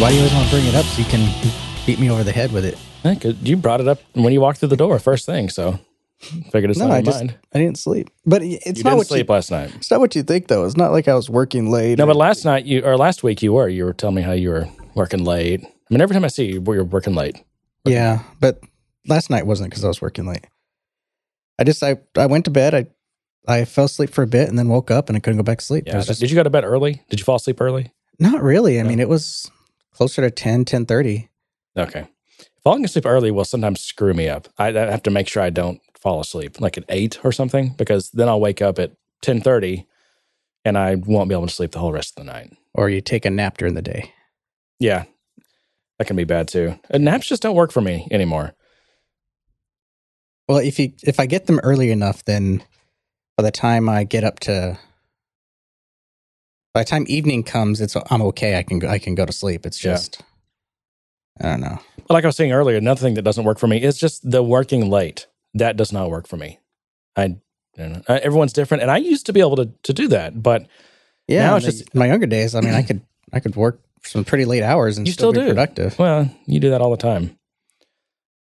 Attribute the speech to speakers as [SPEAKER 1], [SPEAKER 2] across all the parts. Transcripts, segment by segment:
[SPEAKER 1] Why do you always want to bring it up so you can beat me over the head with it?
[SPEAKER 2] Yeah, 'cause you brought it up when you walked through the door first thing, so figured it's
[SPEAKER 1] No,
[SPEAKER 2] not
[SPEAKER 1] I just
[SPEAKER 2] mind.
[SPEAKER 1] I didn't sleep. But it's
[SPEAKER 2] You
[SPEAKER 1] not
[SPEAKER 2] didn't
[SPEAKER 1] what
[SPEAKER 2] sleep
[SPEAKER 1] you,
[SPEAKER 2] last night.
[SPEAKER 1] it's not what you think though. It's not like I was working late.
[SPEAKER 2] No,
[SPEAKER 1] or-
[SPEAKER 2] but last night you or last week you were. You were telling me how you were working late. I mean, every time I see you, you're working late.
[SPEAKER 1] yeah, but last night wasn't because I was working late. I just I I went to bed. I I fell asleep for a bit and then woke up and I couldn't go back to sleep.
[SPEAKER 2] Yeah.
[SPEAKER 1] was just
[SPEAKER 2] Did you go to bed early? Did you fall asleep early?
[SPEAKER 1] not really. I
[SPEAKER 2] No.
[SPEAKER 1] mean, it was closer to 10, 10.30.
[SPEAKER 2] Okay. Falling asleep early will sometimes screw me up. I, I have to make sure I don't fall asleep like at eight or something because then I'll wake up at ten thirty and I won't be able to sleep the whole rest of the night.
[SPEAKER 1] or you take a nap during the day.
[SPEAKER 2] Yeah, that can be bad too. And naps just don't work for me anymore.
[SPEAKER 1] Well, if you if I get them early enough, then by the time I get up to by the time evening comes, it's I'm okay. I can go, I can go to sleep. It's
[SPEAKER 2] Yeah.
[SPEAKER 1] just I don't know.
[SPEAKER 2] But like I was saying earlier, another thing that doesn't work for me is just the working late. That does not work for me. I, I don't know. Everyone's different, and I used to be able to to do that, but
[SPEAKER 1] Yeah,
[SPEAKER 2] Now it's
[SPEAKER 1] the-
[SPEAKER 2] just-
[SPEAKER 1] my younger days. I mean, I could I could work some pretty late hours and
[SPEAKER 2] You
[SPEAKER 1] still,
[SPEAKER 2] still
[SPEAKER 1] be
[SPEAKER 2] do.
[SPEAKER 1] productive.
[SPEAKER 2] well, you do that all the time.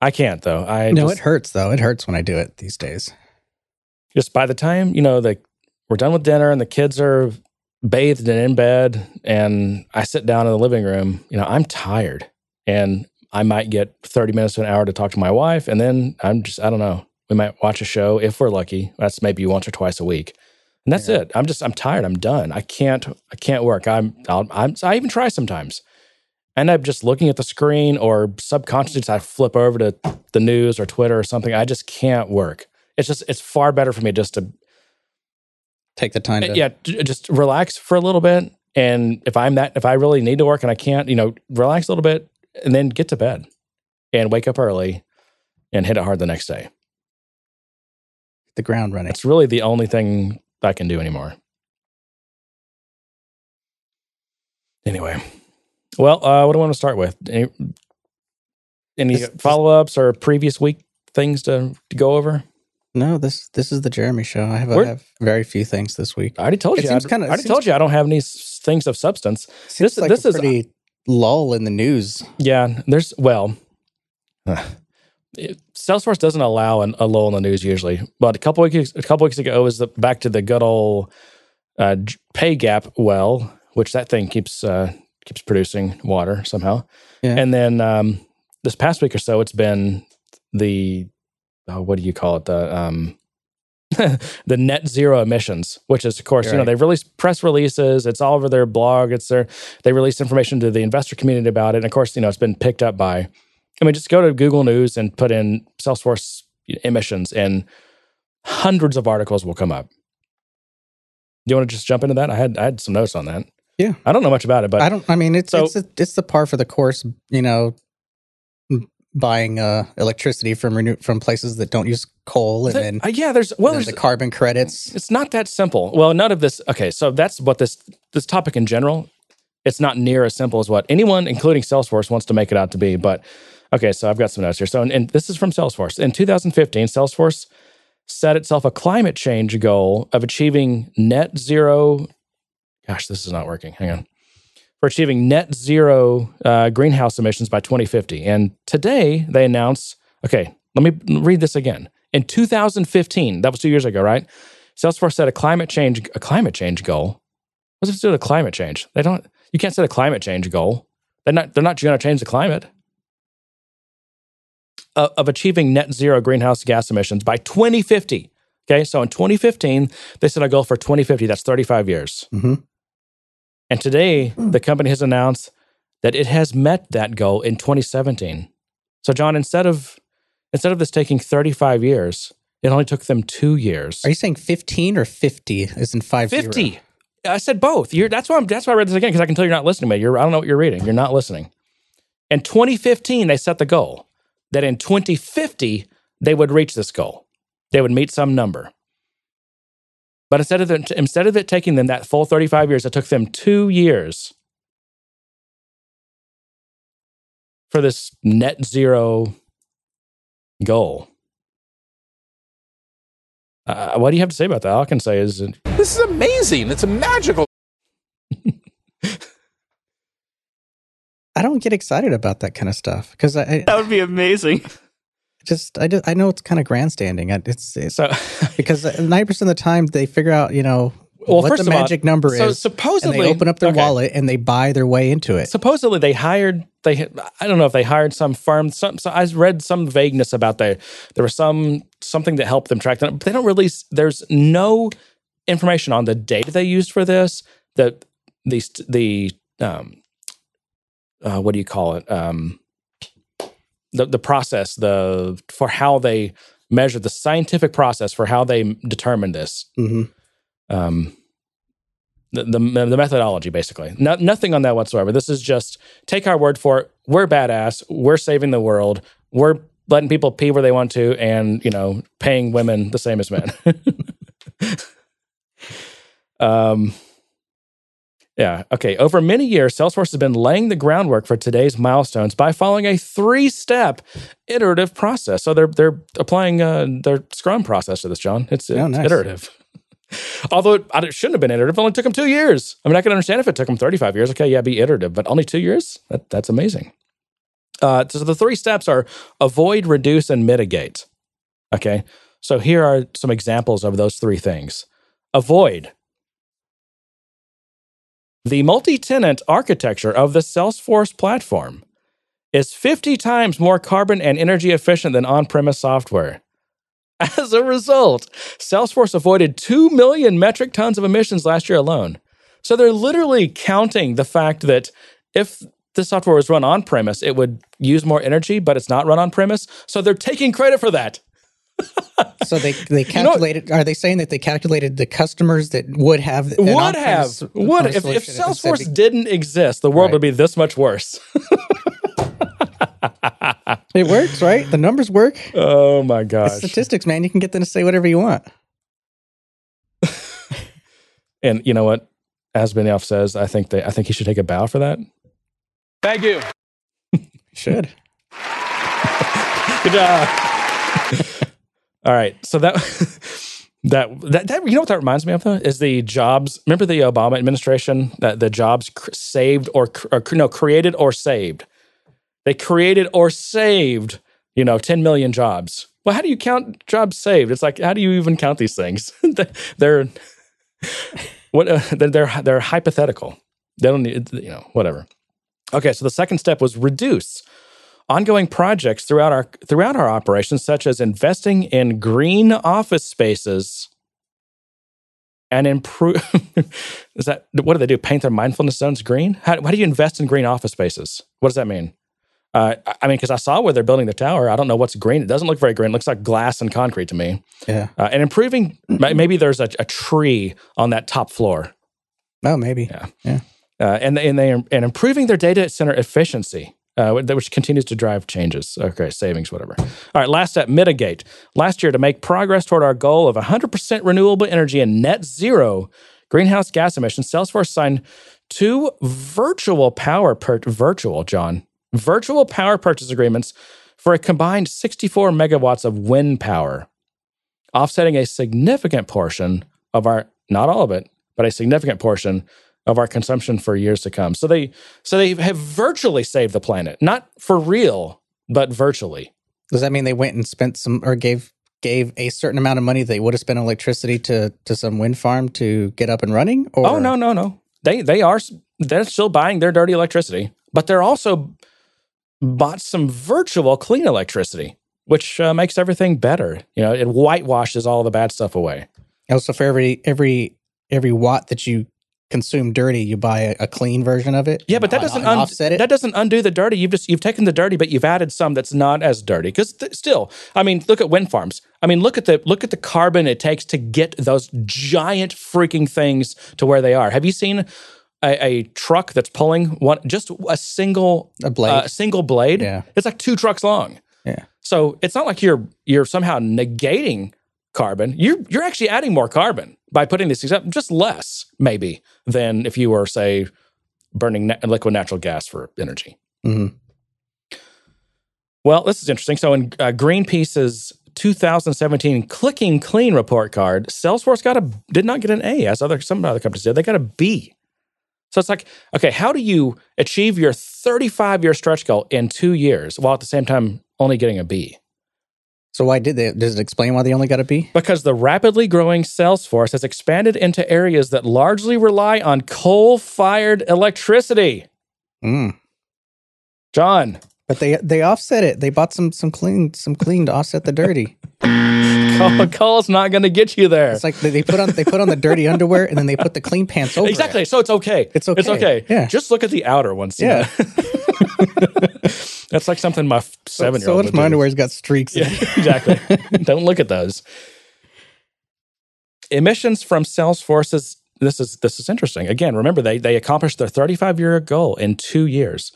[SPEAKER 2] I can't though. I
[SPEAKER 1] no,
[SPEAKER 2] just,
[SPEAKER 1] it hurts though. It hurts when I do it these days.
[SPEAKER 2] just by the time you know the we're done with dinner and the kids are bathed and in bed and i sit down in the living room you know i'm tired and i might get 30 minutes to an hour to talk to my wife and then i'm just i don't know we might watch a show if we're lucky that's maybe once or twice a week and that's
[SPEAKER 1] Yeah.
[SPEAKER 2] it i'm just i'm tired i'm done i can't i can't work i'm I'll, i'm i even try sometimes and i'm just looking at the screen or subconsciously i flip over to the news or twitter or something i just can't work it's just it's far better for me just to
[SPEAKER 1] Take the time to
[SPEAKER 2] yeah just relax for a little bit. And if i'm that if i really need to work and i can't you know relax a little bit and then get to bed and wake up early and hit it hard the next day.
[SPEAKER 1] The ground running.
[SPEAKER 2] it's really the only thing i can do anymore. Anyway well uh, what do i want to start with? Any, any
[SPEAKER 1] this-
[SPEAKER 2] follow-ups or previous week things to, to go over
[SPEAKER 1] No, this this is the Jeremy show. I have, I have very few things this week.
[SPEAKER 2] i already told
[SPEAKER 1] It
[SPEAKER 2] you
[SPEAKER 1] seems
[SPEAKER 2] I,
[SPEAKER 1] kinda-
[SPEAKER 2] I already
[SPEAKER 1] seems-
[SPEAKER 2] told you i don't have any things of substance
[SPEAKER 1] Seems
[SPEAKER 2] This-
[SPEAKER 1] like
[SPEAKER 2] this
[SPEAKER 1] a
[SPEAKER 2] is-
[SPEAKER 1] pretty lull in the news.
[SPEAKER 2] Yeah, there's well, it- Salesforce doesn't allow an, a lull in the news usually, but a couple weeks a couple weeks ago was the, back to the good old uh, pay gap well, which that thing keeps uh, keeps producing water somehow,
[SPEAKER 1] Yeah.
[SPEAKER 2] and then um, this past week or so, it's been the oh, what do you call it the um, the net zero emissions, which is of course you know they've released press releases. It's all over their blog. It's their they release information to the investor community about it. And of course, you know it's been picked up by. I mean, just go to Google News and put in Salesforce emissions, and hundreds of articles will come up. Do you want to just jump into that? I had I had some notes on that.
[SPEAKER 1] Yeah.
[SPEAKER 2] I don't know much about it, but
[SPEAKER 1] I don't. I mean, it's
[SPEAKER 2] So-
[SPEAKER 1] it's a, it's the par for the course. You know, buying uh, electricity from renew from places that don't use coal, and
[SPEAKER 2] th-
[SPEAKER 1] then,
[SPEAKER 2] uh, yeah, there's well, there's
[SPEAKER 1] the carbon credits.
[SPEAKER 2] It's not that simple. Well, none of this. Okay, so that's what this this topic in general. It's not near as simple as what anyone, including Salesforce, wants to make it out to be. But okay, so I've got some notes here. So, and, and this is from Salesforce. In 2015, Salesforce set itself a climate change goal of achieving net zero. Gosh, this is not working. Hang on. For achieving net zero uh, greenhouse emissions by 2050. And today they announced. Okay, let me read this again. In 2015, that was two years ago, right? Salesforce set a climate change a climate change goal. What's it to do with climate change? They don't. You can't set a climate change goal. They're not. They're not going to change the climate. Uh, of achieving net zero greenhouse gas emissions by 2050. Okay, so in 2015 they set a goal for 2050. That's 35 years.
[SPEAKER 1] hmm
[SPEAKER 2] And today the company has announced that it has met that goal in 2017. So John, instead of instead of this taking 35 years, it only took them two years.
[SPEAKER 1] Are you saying fifteen or fifty? Is in five zero?
[SPEAKER 2] 50. I said both. You're, that's why I'm, that's why I read this again because I can tell you're not listening. to me. You're, I don't know what you're reading. You're not listening. In 2015, they set the goal that in 2050 they would reach this goal. They would meet some number. But instead of it, instead of it taking them that full 35 years, it took them two years for this net zero goal. Uh, what do you have to say about that? All I can say is
[SPEAKER 3] This is amazing. It's a magical.
[SPEAKER 1] I don't get excited about that kind of stuff because I, I
[SPEAKER 3] That would be amazing.
[SPEAKER 1] just I just I know it's kind of grandstanding. It's, it's
[SPEAKER 2] So,
[SPEAKER 1] because ninety percent of the time they figure out you know
[SPEAKER 2] well,
[SPEAKER 1] what
[SPEAKER 2] first
[SPEAKER 1] the
[SPEAKER 2] of all,
[SPEAKER 1] magic number
[SPEAKER 2] so
[SPEAKER 1] is, and
[SPEAKER 2] supposedly
[SPEAKER 1] they open up their
[SPEAKER 2] okay.
[SPEAKER 1] wallet and they buy their way into it.
[SPEAKER 2] supposedly they hired they i don't know if they hired some firm some so i read some vagueness about they there was some something that helped them track them. but they don't release there's no information on the data they used for this the the the um uh, what do you call it um the the process the for how they measure the scientific process for how they determine this
[SPEAKER 1] hmm
[SPEAKER 2] um, the, the the methodology basically. No, nothing on that whatsoever. This is just take our word for it. We're badass. We're saving the world. We're letting people pee where they want to, and you know, paying women the same as men. um. Yeah. Okay. Over many years, Salesforce has been laying the groundwork for today's milestones by following a three-step iterative process. So they're they're applying uh, their Scrum process to this, John. It's,
[SPEAKER 1] Oh, nice.
[SPEAKER 2] iterative. Although it, it shouldn't have been iterative, it only took them two years. I mean, I can understand if it took them 35 years. Okay, yeah, be iterative, but only two years? That, that's amazing. Uh, so the three steps are avoid, reduce, and mitigate. Okay, so here are some examples of those three things. Avoid. The multi tenant architecture of the Salesforce platform is 50 times more carbon and energy efficient than on premise software. As a result, Salesforce avoided 2 million metric tons of emissions last year alone. So they're literally counting the fact that if the software was run on premise, it would use more energy, but it's not run on premise. So they're taking credit for that.
[SPEAKER 1] So they they
[SPEAKER 2] You know-
[SPEAKER 1] calculated. are they saying that they calculated the customers that would have
[SPEAKER 2] would have would if, if
[SPEAKER 1] solution instead of-
[SPEAKER 2] Salesforce didn't exist, the world
[SPEAKER 1] Right.
[SPEAKER 2] would be this much worse.
[SPEAKER 1] It works, right? The numbers work.
[SPEAKER 2] oh my
[SPEAKER 1] It's
[SPEAKER 2] gosh!
[SPEAKER 1] statistics, man. You can get them to say whatever you want.
[SPEAKER 2] And you know what? As Benioff says, I think they I think he should take a bow for that. Thank you.
[SPEAKER 1] Should.
[SPEAKER 2] Good job. All right. So that that that that you know what that reminds me of though is the jobs. Remember the Obama administration that the jobs cr- saved or, cr- or no created or saved. They created or saved you know 10 million jobs. Well, how do you count jobs saved? It's like how do you even count these things? they're what uh, they're, they're they're hypothetical. They don't need you know whatever. Okay, so the second step was reduce ongoing projects throughout our throughout our operations, such as investing in green office spaces and improve. is that what do they do? Paint their mindfulness zones green? How, how do you invest in green office spaces? What does that mean? Uh, I- mean, because I saw where they're building the tower. I don't know what's green. It doesn't look very green. It looks like glass and concrete to me.
[SPEAKER 1] Yeah.
[SPEAKER 2] Uh, and improving, maybe there's a, a tree on that top floor.
[SPEAKER 1] Oh, maybe.
[SPEAKER 2] Yeah. uh, and and they and improving their data center efficiency, uh, which continues to drive changes. Okay, savings, whatever. All right, last step: mitigate. Last year, to make progress toward our goal of 100% renewable energy and net zero greenhouse gas emissions, Salesforce signed two virtual power per virtual John virtual power purchase agreements for a combined 64 megawatts of wind power, offsetting a significant portion of our not all of it, but a significant portion of our consumption for years to come. So they so they have virtually saved the planet, not for real, but virtually.
[SPEAKER 1] Does that mean they went and spent some or gave gave a certain amount of money they would have spent on electricity to to some wind farm to get up and running? Or
[SPEAKER 2] Oh no, no, no. They they are they're still buying their dirty electricity, but they're also bought some virtual clean electricity, which uh, makes everything better. You know, it whitewashes all the bad stuff away.
[SPEAKER 1] Also, for every every every watt that you consume dirty, you buy a, a clean version of it.
[SPEAKER 2] Yeah, but that doesn't un-
[SPEAKER 1] offset it.
[SPEAKER 2] that doesn't undo the dirty. You've just you've taken the dirty, but you've added some that's not as dirty. Because th- still, I mean, look at wind farms. I mean, look at the look at the carbon it takes to get those giant freaking things to where they are. Have you seen a, a truck that's pulling one just a single
[SPEAKER 1] a blade.
[SPEAKER 2] uh, single blade?
[SPEAKER 1] Yeah.
[SPEAKER 2] it's like two trucks long.
[SPEAKER 1] Yeah.
[SPEAKER 2] So it's not like you're you're somehow negating carbon. You're you're actually adding more carbon by putting these things up, just less maybe than if you were say burning na- liquid natural gas for energy.
[SPEAKER 1] Mhm.
[SPEAKER 2] Well, this is interesting. So in uh, Greenpeace's 2017 Clicking Clean report card, Salesforce got a did not get an A as other some other companies did. They got a B. So it's like, okay, how do you achieve your 35 year stretch goal in two years while at the same time only getting a B?
[SPEAKER 1] So why did they? Does it explain why they only got a B?
[SPEAKER 2] Because the rapidly growing Salesforce has expanded into areas that largely rely on coal fired electricity.
[SPEAKER 1] Mm.
[SPEAKER 2] John,
[SPEAKER 1] But they they offset it. They bought some some clean some clean to offset the dirty.
[SPEAKER 2] coal, mm. coal's not going to get you there.
[SPEAKER 1] It's like they, they put on they put on the dirty underwear and then they put the clean pants over. it.
[SPEAKER 2] Exactly. So it's okay.
[SPEAKER 1] It's okay.
[SPEAKER 2] It's
[SPEAKER 1] okay.
[SPEAKER 2] okay.
[SPEAKER 1] Yeah.
[SPEAKER 2] Just look at the outer ones.
[SPEAKER 1] Yeah.
[SPEAKER 2] That's like something my seven year
[SPEAKER 1] So
[SPEAKER 2] old
[SPEAKER 1] what if my underwear's got streaks? in
[SPEAKER 2] Yeah,
[SPEAKER 1] it?
[SPEAKER 2] exactly. Don't look at those. Emissions from Salesforce's this is this is interesting. Again, remember they they accomplished their 35 year goal in two years.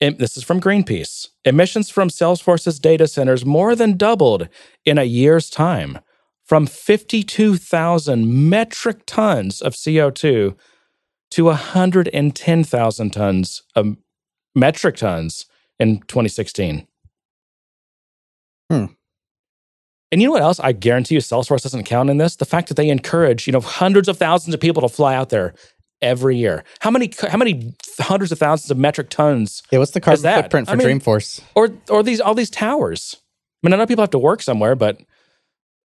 [SPEAKER 2] Em- this is from Greenpeace. Emissions from Salesforce's data centers more than doubled in a year's time, from 52,000 metric tons of CO2 to 110,000 tons of metric tons in 2016.
[SPEAKER 1] Hmm.
[SPEAKER 2] And you know what else? I guarantee you Salesforce doesn't count in this. The fact that they encourage, you know, hundreds of thousands of people to fly out there every year. How many how many hundreds of thousands of metric tons
[SPEAKER 1] Yeah, what's the carbon footprint for
[SPEAKER 2] I mean-
[SPEAKER 1] Dreamforce?
[SPEAKER 2] or or these all these towers? I mean, I know people have to work somewhere, but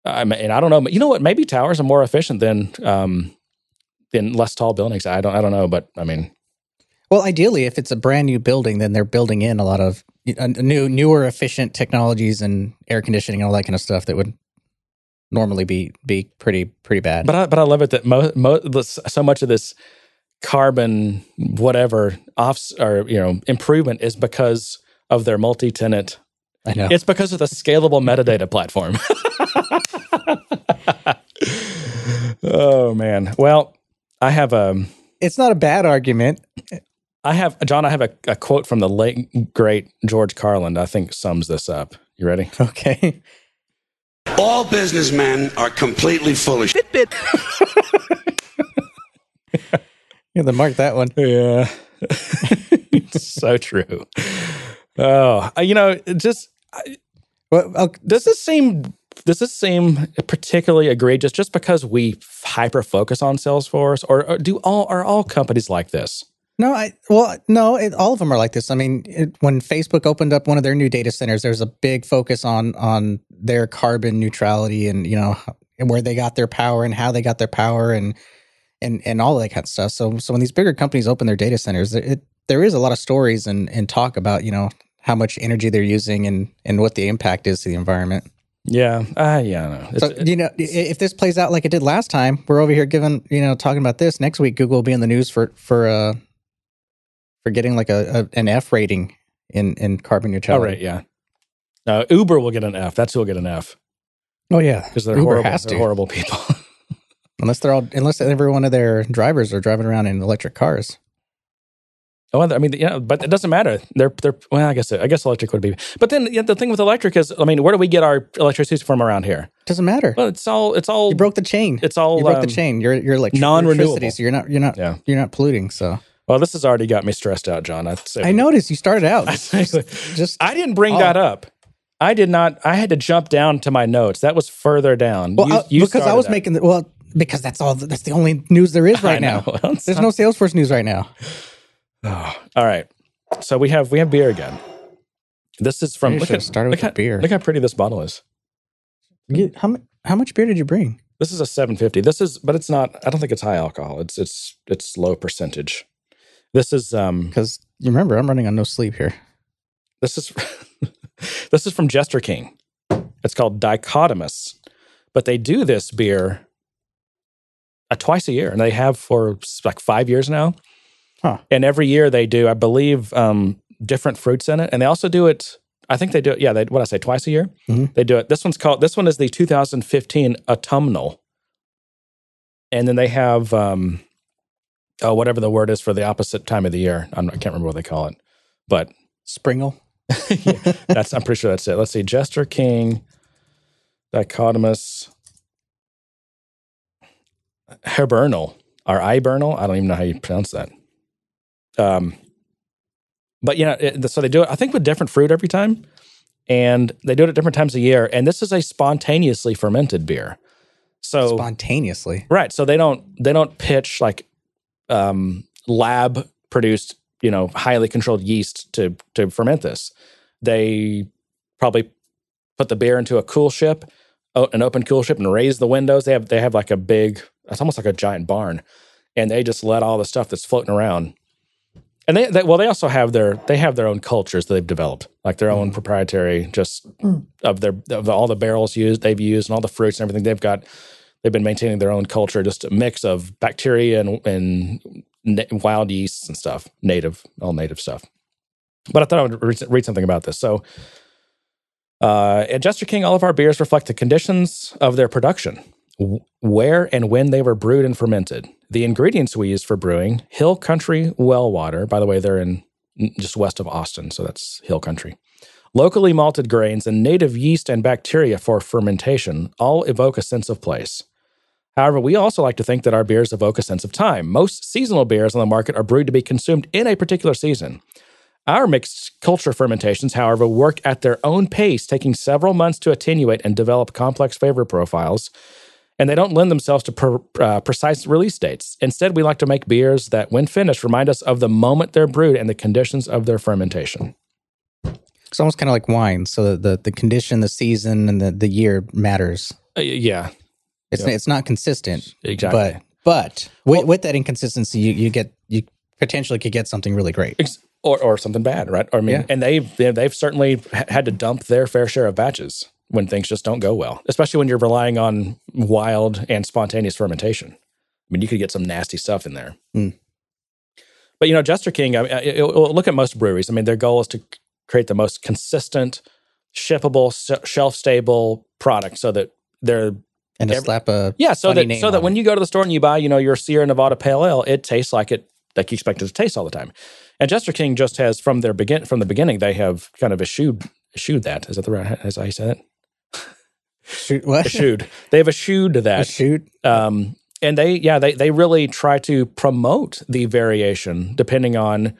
[SPEAKER 2] I mean, I don't know. But you know what? Maybe towers are more efficient than um than less tall buildings. I don't I don't know, but I mean,
[SPEAKER 1] Well, ideally, if it's a brand new building, then they're building in a lot of new, newer, efficient technologies and air conditioning and all that kind of stuff that would normally be be pretty pretty bad.
[SPEAKER 2] But I, but I love it that mo, mo, so much of this carbon whatever off or you know improvement is because of their multi-tenant.
[SPEAKER 1] I know.
[SPEAKER 2] It's because of the scalable metadata platform. oh man. Well, I have a
[SPEAKER 1] It's not a bad argument.
[SPEAKER 2] I have John. I have a, a quote from the late great George Carlin. I think sums this up. You ready?
[SPEAKER 1] Okay.
[SPEAKER 3] All businessmen are completely full of shit.
[SPEAKER 1] Yeah, then mark that one.
[SPEAKER 2] Yeah. so true. Oh, uh, you know, it just
[SPEAKER 1] Well, I'll-
[SPEAKER 2] does this seem does this seem particularly egregious just because we hyper focus on Salesforce, or, or do all are all companies like this?
[SPEAKER 1] no, I well, no, it, all of them are like this. I mean, it, when Facebook opened up one of their new data centers, there's a big focus on on their carbon neutrality and you know and where they got their power and how they got their power and and and all that kind of stuff. So so when these bigger companies open their data centers, it, it, there is a lot of stories and and talk about you know how much energy they're using and and what the impact is to the environment.
[SPEAKER 2] Yeah, uh, yeah, no.
[SPEAKER 1] So you know, if this plays out like it did last time, we're over here giving you know talking about this. Next week, Google will be in the news for for uh for getting like a, a an F rating in in carbon
[SPEAKER 2] oh,
[SPEAKER 1] neutrality.
[SPEAKER 2] right, yeah. Uh, Uber will get an F. That's who will get an F
[SPEAKER 1] Oh yeah,
[SPEAKER 2] because they're
[SPEAKER 1] Uber
[SPEAKER 2] horrible. They're horrible people.
[SPEAKER 1] unless they're all unless every one of their drivers are driving around in electric cars.
[SPEAKER 2] Oh, I mean, yeah, but it doesn't matter. They're they're well, I guess I guess electric would be. But then yeah, the thing with electric is, I mean, where do we get our electricity from around here?
[SPEAKER 1] Doesn't matter.
[SPEAKER 2] Well, it's all it's all
[SPEAKER 1] you broke the chain.
[SPEAKER 2] it's all
[SPEAKER 1] you broke
[SPEAKER 2] um,
[SPEAKER 1] the chain. You're you're like
[SPEAKER 2] non-renewable.
[SPEAKER 1] so you're not you're not
[SPEAKER 2] Yeah.
[SPEAKER 1] you're not polluting. So
[SPEAKER 2] Well, this has already got me stressed out, John. I'd
[SPEAKER 1] I noticed you started out
[SPEAKER 2] I
[SPEAKER 1] just, just
[SPEAKER 2] I didn't bring
[SPEAKER 1] Oh.
[SPEAKER 2] that up. I did not. I had to jump down to my notes. That was further down.
[SPEAKER 1] well
[SPEAKER 2] You-
[SPEAKER 1] I-
[SPEAKER 2] you
[SPEAKER 1] because I was
[SPEAKER 2] that.
[SPEAKER 1] making the well because that's all that's the only news there is right now. There's
[SPEAKER 2] not-
[SPEAKER 1] no Salesforce news right now.
[SPEAKER 2] Oh, all right. So we have we have beer again. This is from look at
[SPEAKER 1] started
[SPEAKER 2] look
[SPEAKER 1] with
[SPEAKER 2] at-
[SPEAKER 1] beer.
[SPEAKER 2] Look how pretty this bottle is.
[SPEAKER 1] You- how much how much beer did you bring?
[SPEAKER 2] This is a 750. This is, but it's not. I don't think it's high alcohol. It's it's it's low percentage. This is um
[SPEAKER 1] Because you remember I'm running on no sleep here.
[SPEAKER 2] this is this is from Jester King. It's called Dichotomous, but they do this beer uh, twice a year, and they have for like five years now.
[SPEAKER 1] Huh.
[SPEAKER 2] And every year they do, I believe, um, different fruits in it, and they also do it. I think they do it. Yeah, they what I say twice a year.
[SPEAKER 1] Mhm.
[SPEAKER 2] They do it. This one's called. This one is the 2015 autumnal, and then they have um, oh whatever the word is for the opposite time of the year. I'm, I can't remember what they call it, but
[SPEAKER 1] Springle.
[SPEAKER 2] yeah, that's I'm pretty sure that's it. Let's see. Jester King, Dichotomous, Hibernal, or Ibernal. I don't even know how you pronounce that. Um, but yeah, it, so they do it. I think with different fruit every time, and they do it at different times a year. And this is a spontaneously fermented beer. So
[SPEAKER 1] Spontaneously.
[SPEAKER 2] Right. So they don't they don't pitch like um lab produced, you know, highly controlled yeast to to ferment this. They probably put the beer into a coolship, an open coolship, and raise the windows. They have they have like a big, it's almost like a giant barn, and they just let all the stuff that's floating around. And they, they well, they also have their they have their own cultures that they've developed, like their own proprietary, just of their of all the barrels used they've used and all the fruits and everything they've got. They've been maintaining their own culture, just a mix of bacteria and and wild yeasts and stuff, native, all native stuff. But I thought I would read, read something about this. So, uh, at Jester King, all of our beers reflect the conditions of their production, where and when they were brewed and fermented. The ingredients we use for brewing: Hill Country well water. By the way, they're in just west of Austin, so that's Hill Country. Locally malted grains and native yeast and bacteria for fermentation all evoke a sense of place. However, we also like to think that our beers evoke a sense of time. Most seasonal beers on the market are brewed to be consumed in a particular season. Our mixed culture fermentations, however, work at their own pace, taking several months to attenuate and develop complex flavor profiles, and they don't lend themselves to per, uh, precise release dates. Instead, we like to make beers that, when finished, remind us of the moment they're brewed and the conditions of their fermentation.
[SPEAKER 1] It's almost kind of like wine. So the, the, the condition, the season, and the, the year matters.
[SPEAKER 2] Uh, yeah,
[SPEAKER 1] It's it's not consistent,
[SPEAKER 2] exactly.
[SPEAKER 1] but but with, with that inconsistency, you, you get you potentially could get something really great.
[SPEAKER 2] Ex- or or something bad, right? Or, I mean,
[SPEAKER 1] Yeah.
[SPEAKER 2] and they've they- they've certainly had to dump their fair share of batches when things just don't go well, especially when you're relying on wild and spontaneous fermentation. I mean, you could get some nasty stuff in there.
[SPEAKER 1] Mm.
[SPEAKER 2] But you know, Jester King. I mean, I- I- I- look at most breweries. I mean, their goal is to create the most consistent, shippable, shelf stable product, so that they're
[SPEAKER 1] And to
[SPEAKER 2] Every-
[SPEAKER 1] slap a
[SPEAKER 2] yeah, so that so that when
[SPEAKER 1] it.
[SPEAKER 2] you go to the store and you buy, you know, your Sierra Nevada Pale Ale, it tastes like it like you expect it to taste all the time. And Jester King just has from their begin from the beginning, they have kind of eschewed eschewed that. Is that the right is how you say that?
[SPEAKER 1] Shoot what
[SPEAKER 2] Eschewed. they have eschewed that.
[SPEAKER 1] shoot.
[SPEAKER 2] Um and they yeah, they they really try to promote the variation depending on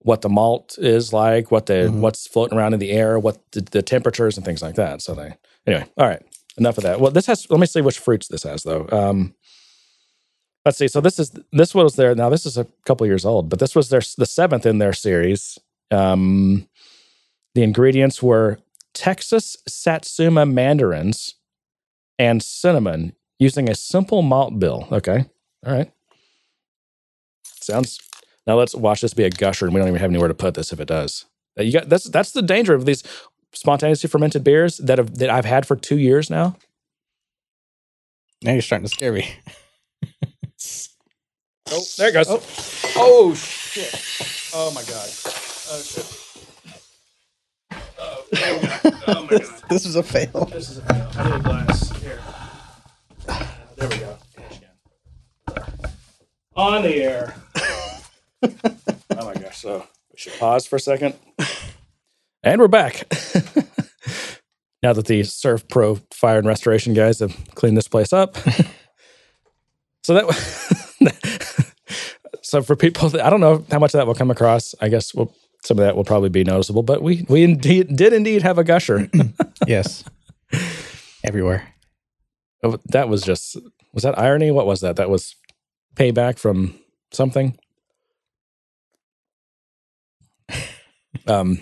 [SPEAKER 2] what the malt is like, what the
[SPEAKER 1] Mhm.
[SPEAKER 2] what's floating around in the air, what the, the temperatures and things like that. So they anyway, all right. Enough of that. Well, this has let me see which fruits this has though. Um let's see. So this is this was their now this is a couple years old, but this was their the seventh in their series. Um the ingredients were Texas Satsuma mandarins and cinnamon using a simple malt bill. Okay. All right. Sounds now let's watch this be a gusher and we don't even have anywhere to put this if it does. You got that's that's the danger of these spontaneously fermented beers that have that I've had for two years now.
[SPEAKER 1] Now you're starting to scare me.
[SPEAKER 2] Oh, there it goes. Oh. oh, shit. Oh my god. Oh shit. Oh, oh my god.
[SPEAKER 1] this is a fail.
[SPEAKER 2] This is a fail. I need a glass. Here. Uh, there we go. On the air. oh my gosh. So we should pause for a second. And we're back. now that the Servpro Fire and Restoration guys have cleaned this place up. so that so for people that, I don't know how much of that will come across. I guess we'll, some of that will probably be noticeable, but we we indeed did indeed have a gusher.
[SPEAKER 1] yes. Everywhere.
[SPEAKER 2] Oh, that was just was that irony? What was that? That was payback from something. Um.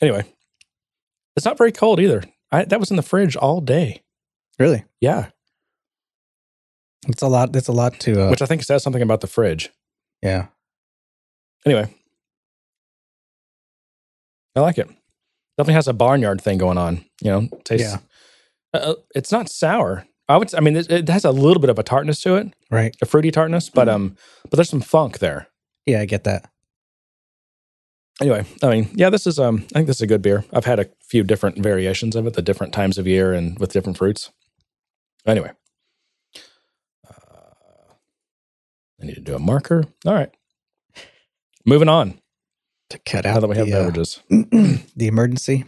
[SPEAKER 2] Anyway, it's not very cold either. I, that was in the fridge all day.
[SPEAKER 1] Really?
[SPEAKER 2] Yeah,
[SPEAKER 1] It's a lot. It's a lot to. Uh,
[SPEAKER 2] which I think says something about the fridge.
[SPEAKER 1] yeah.
[SPEAKER 2] Anyway, I like it. Definitely has a barnyard thing going on. You know, tastes.
[SPEAKER 1] Yeah.
[SPEAKER 2] Uh, it's not sour. I would. I mean, it, it has a little bit of a tartness to it,
[SPEAKER 1] Right.
[SPEAKER 2] a fruity tartness, but um, but there's some funk there.
[SPEAKER 1] Yeah, I get that.
[SPEAKER 2] anyway, I mean, yeah, this is um, I think this is a good beer. I've had a few different variations of it, the different times of year and with different fruits. Anyway, uh, I need to do a marker. All right, moving on.
[SPEAKER 1] To cut
[SPEAKER 2] Now
[SPEAKER 1] out
[SPEAKER 2] that we have
[SPEAKER 1] the, uh, the emergency.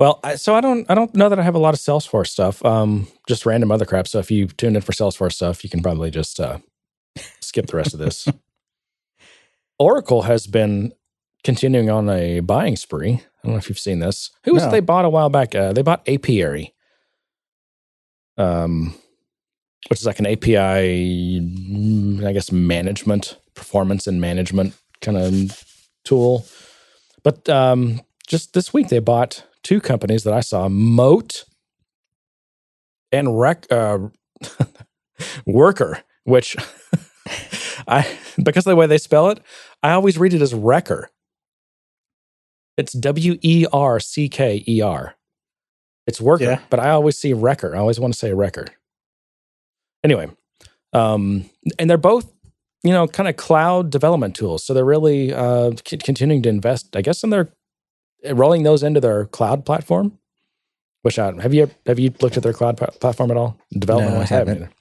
[SPEAKER 2] well, I, so I don't, I don't know that I have a lot of Salesforce stuff. Um, just random other crap. So if you tuned in for Salesforce stuff, you can probably just uh, skip the rest of this. Oracle has been continuing on a buying spree. I don't know if you've seen this. Who was it
[SPEAKER 1] No.
[SPEAKER 2] they bought a while back? Uh, they bought Apiary. Um, which is like an API, I guess, management, performance and management kind of tool. But um, just this week, they bought two companies that I saw Moat and Rec, uh, Wercker, which I, because of the way they spell it, I always read it as Wrecker. It's W E R C K E R. It's Wercker,
[SPEAKER 1] Yeah.
[SPEAKER 2] but I always see Wrecker. I always want to say Wrecker. Anyway, um, and they're both, you know, kind of cloud development tools. So they're really uh, c- continuing to invest, I guess, in their rolling those into their cloud platform. Which I have you have you looked at their cloud pla- platform at all? Development
[SPEAKER 1] No, I
[SPEAKER 2] wise, haven't.
[SPEAKER 1] haven't.
[SPEAKER 2] either.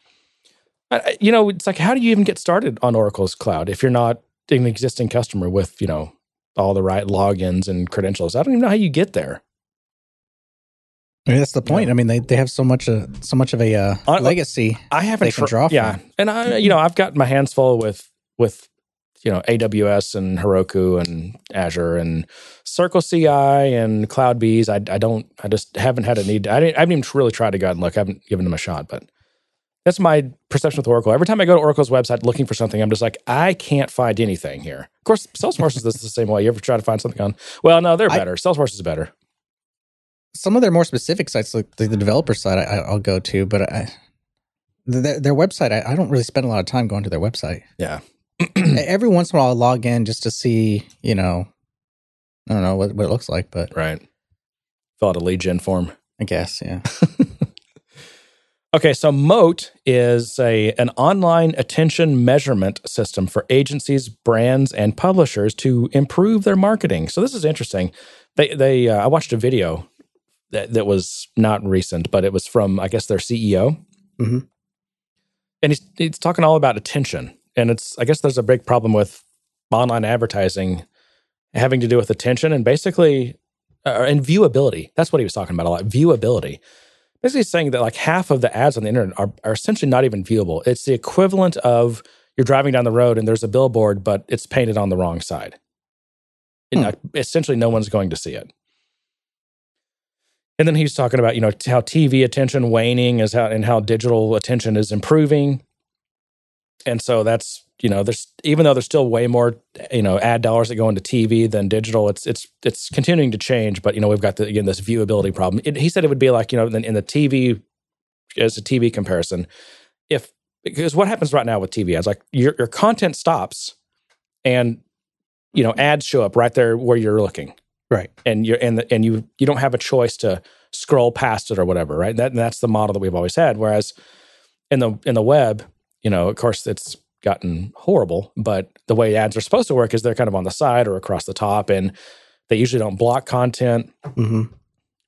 [SPEAKER 2] I- I- you know, it's like how do you even get started on Oracle's cloud if you're not an existing customer with you know all the right logins and credentials? I don't even know how you get there.
[SPEAKER 1] I mean, that's the point. I mean, they, they have so much uh, so much of a uh,
[SPEAKER 2] I-
[SPEAKER 1] legacy.
[SPEAKER 2] I haven't
[SPEAKER 1] They can draw.
[SPEAKER 2] Yeah, and I, you know, I've got my hands full with with you know AWS and Heroku and Azure and CircleCI and CloudBees. I, I don't. I just haven't had a need. I, didn't, I haven't even really tried to go out and look. I haven't given them a shot, but that's my perception with Oracle. Every time I go to Oracle's website looking for something, I'm just like, I can't find anything here. Of course, Salesforce is the same way. You ever try to find something on? Well, no, they're
[SPEAKER 1] I-
[SPEAKER 2] better. Salesforce is better.
[SPEAKER 1] Some of their more specific sites, like the, the developer side, I, I'll go to, but I, their, their website, I, I don't really spend a lot of time going to their website.
[SPEAKER 2] Yeah.
[SPEAKER 1] Every once in a while, I'll log in just to see, you know, I don't know what, what it looks like, but
[SPEAKER 2] Right. Fill out a lead gen form.
[SPEAKER 1] I guess, yeah.
[SPEAKER 2] Okay, so Moat is a an online attention measurement system for agencies, brands, and publishers to improve their marketing. So this is interesting. They they uh, I watched a video that that was not recent, but it was from I guess their CEO,
[SPEAKER 1] Mhm.
[SPEAKER 2] and he's he's talking all about attention. And it's I guess there's a big problem with online advertising having to do with attention and basically uh, and viewability. That's what he was talking about a lot. Viewability basically saying that like half of the ads on the internet are, are essentially not even viewable. It's the equivalent of you're driving down the road and there's a billboard, but it's painted on the wrong side.
[SPEAKER 1] Hmm.
[SPEAKER 2] essentially, no one's going to see it. And then he's talking about you know how TV attention waning is how and how digital attention is improving. And so that's you know there's even though there's still way more you know ad dollars that go into TV than digital. It's it's it's continuing to change, but you know we've got the, again this viewability problem. It, he said it would be like you know in, in the TV as a TV comparison, if because what happens right now with TV ads, like your your content stops, and you know ads show up right there where you're looking,
[SPEAKER 1] Right.
[SPEAKER 2] and you're and the, and you you don't have a choice to scroll past it or whatever, right? That that's the model that we've always had. Whereas in the in the web, you know, of course, it's gotten horrible, but the way ads are supposed to work is they're kind of on the side or across the top, and they usually don't block content.
[SPEAKER 1] hmm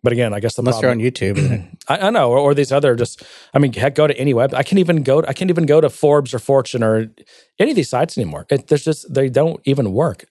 [SPEAKER 2] But again, I guess the
[SPEAKER 1] Unless
[SPEAKER 2] problem,
[SPEAKER 1] you're on YouTube.
[SPEAKER 2] I, I know, or, or these other just. I mean, heck, go to any web. I can't even go. I can't even go to Forbes or Fortune or any of these sites anymore. It, there's just they don't even work.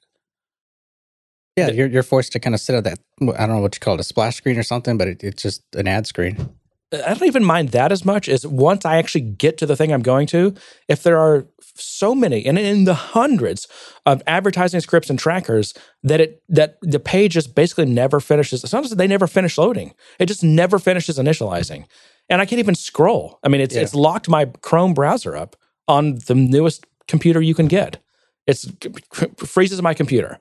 [SPEAKER 1] Yeah, you're, you're forced to kind of sit at that, I don't know what you call it, a splash screen or something, but it, it's just an ad screen.
[SPEAKER 2] Uh, I don't even mind that as much as once I actually get to the thing I'm going to, if there are so many and in the hundreds of advertising scripts and trackers that it that the page just basically never finishes. Sometimes they never finish loading. It just never finishes initializing. And I can't even scroll. I mean, it's
[SPEAKER 1] Yeah.
[SPEAKER 2] it's locked my Chrome browser up on the newest computer you can get. It's freezes my computer.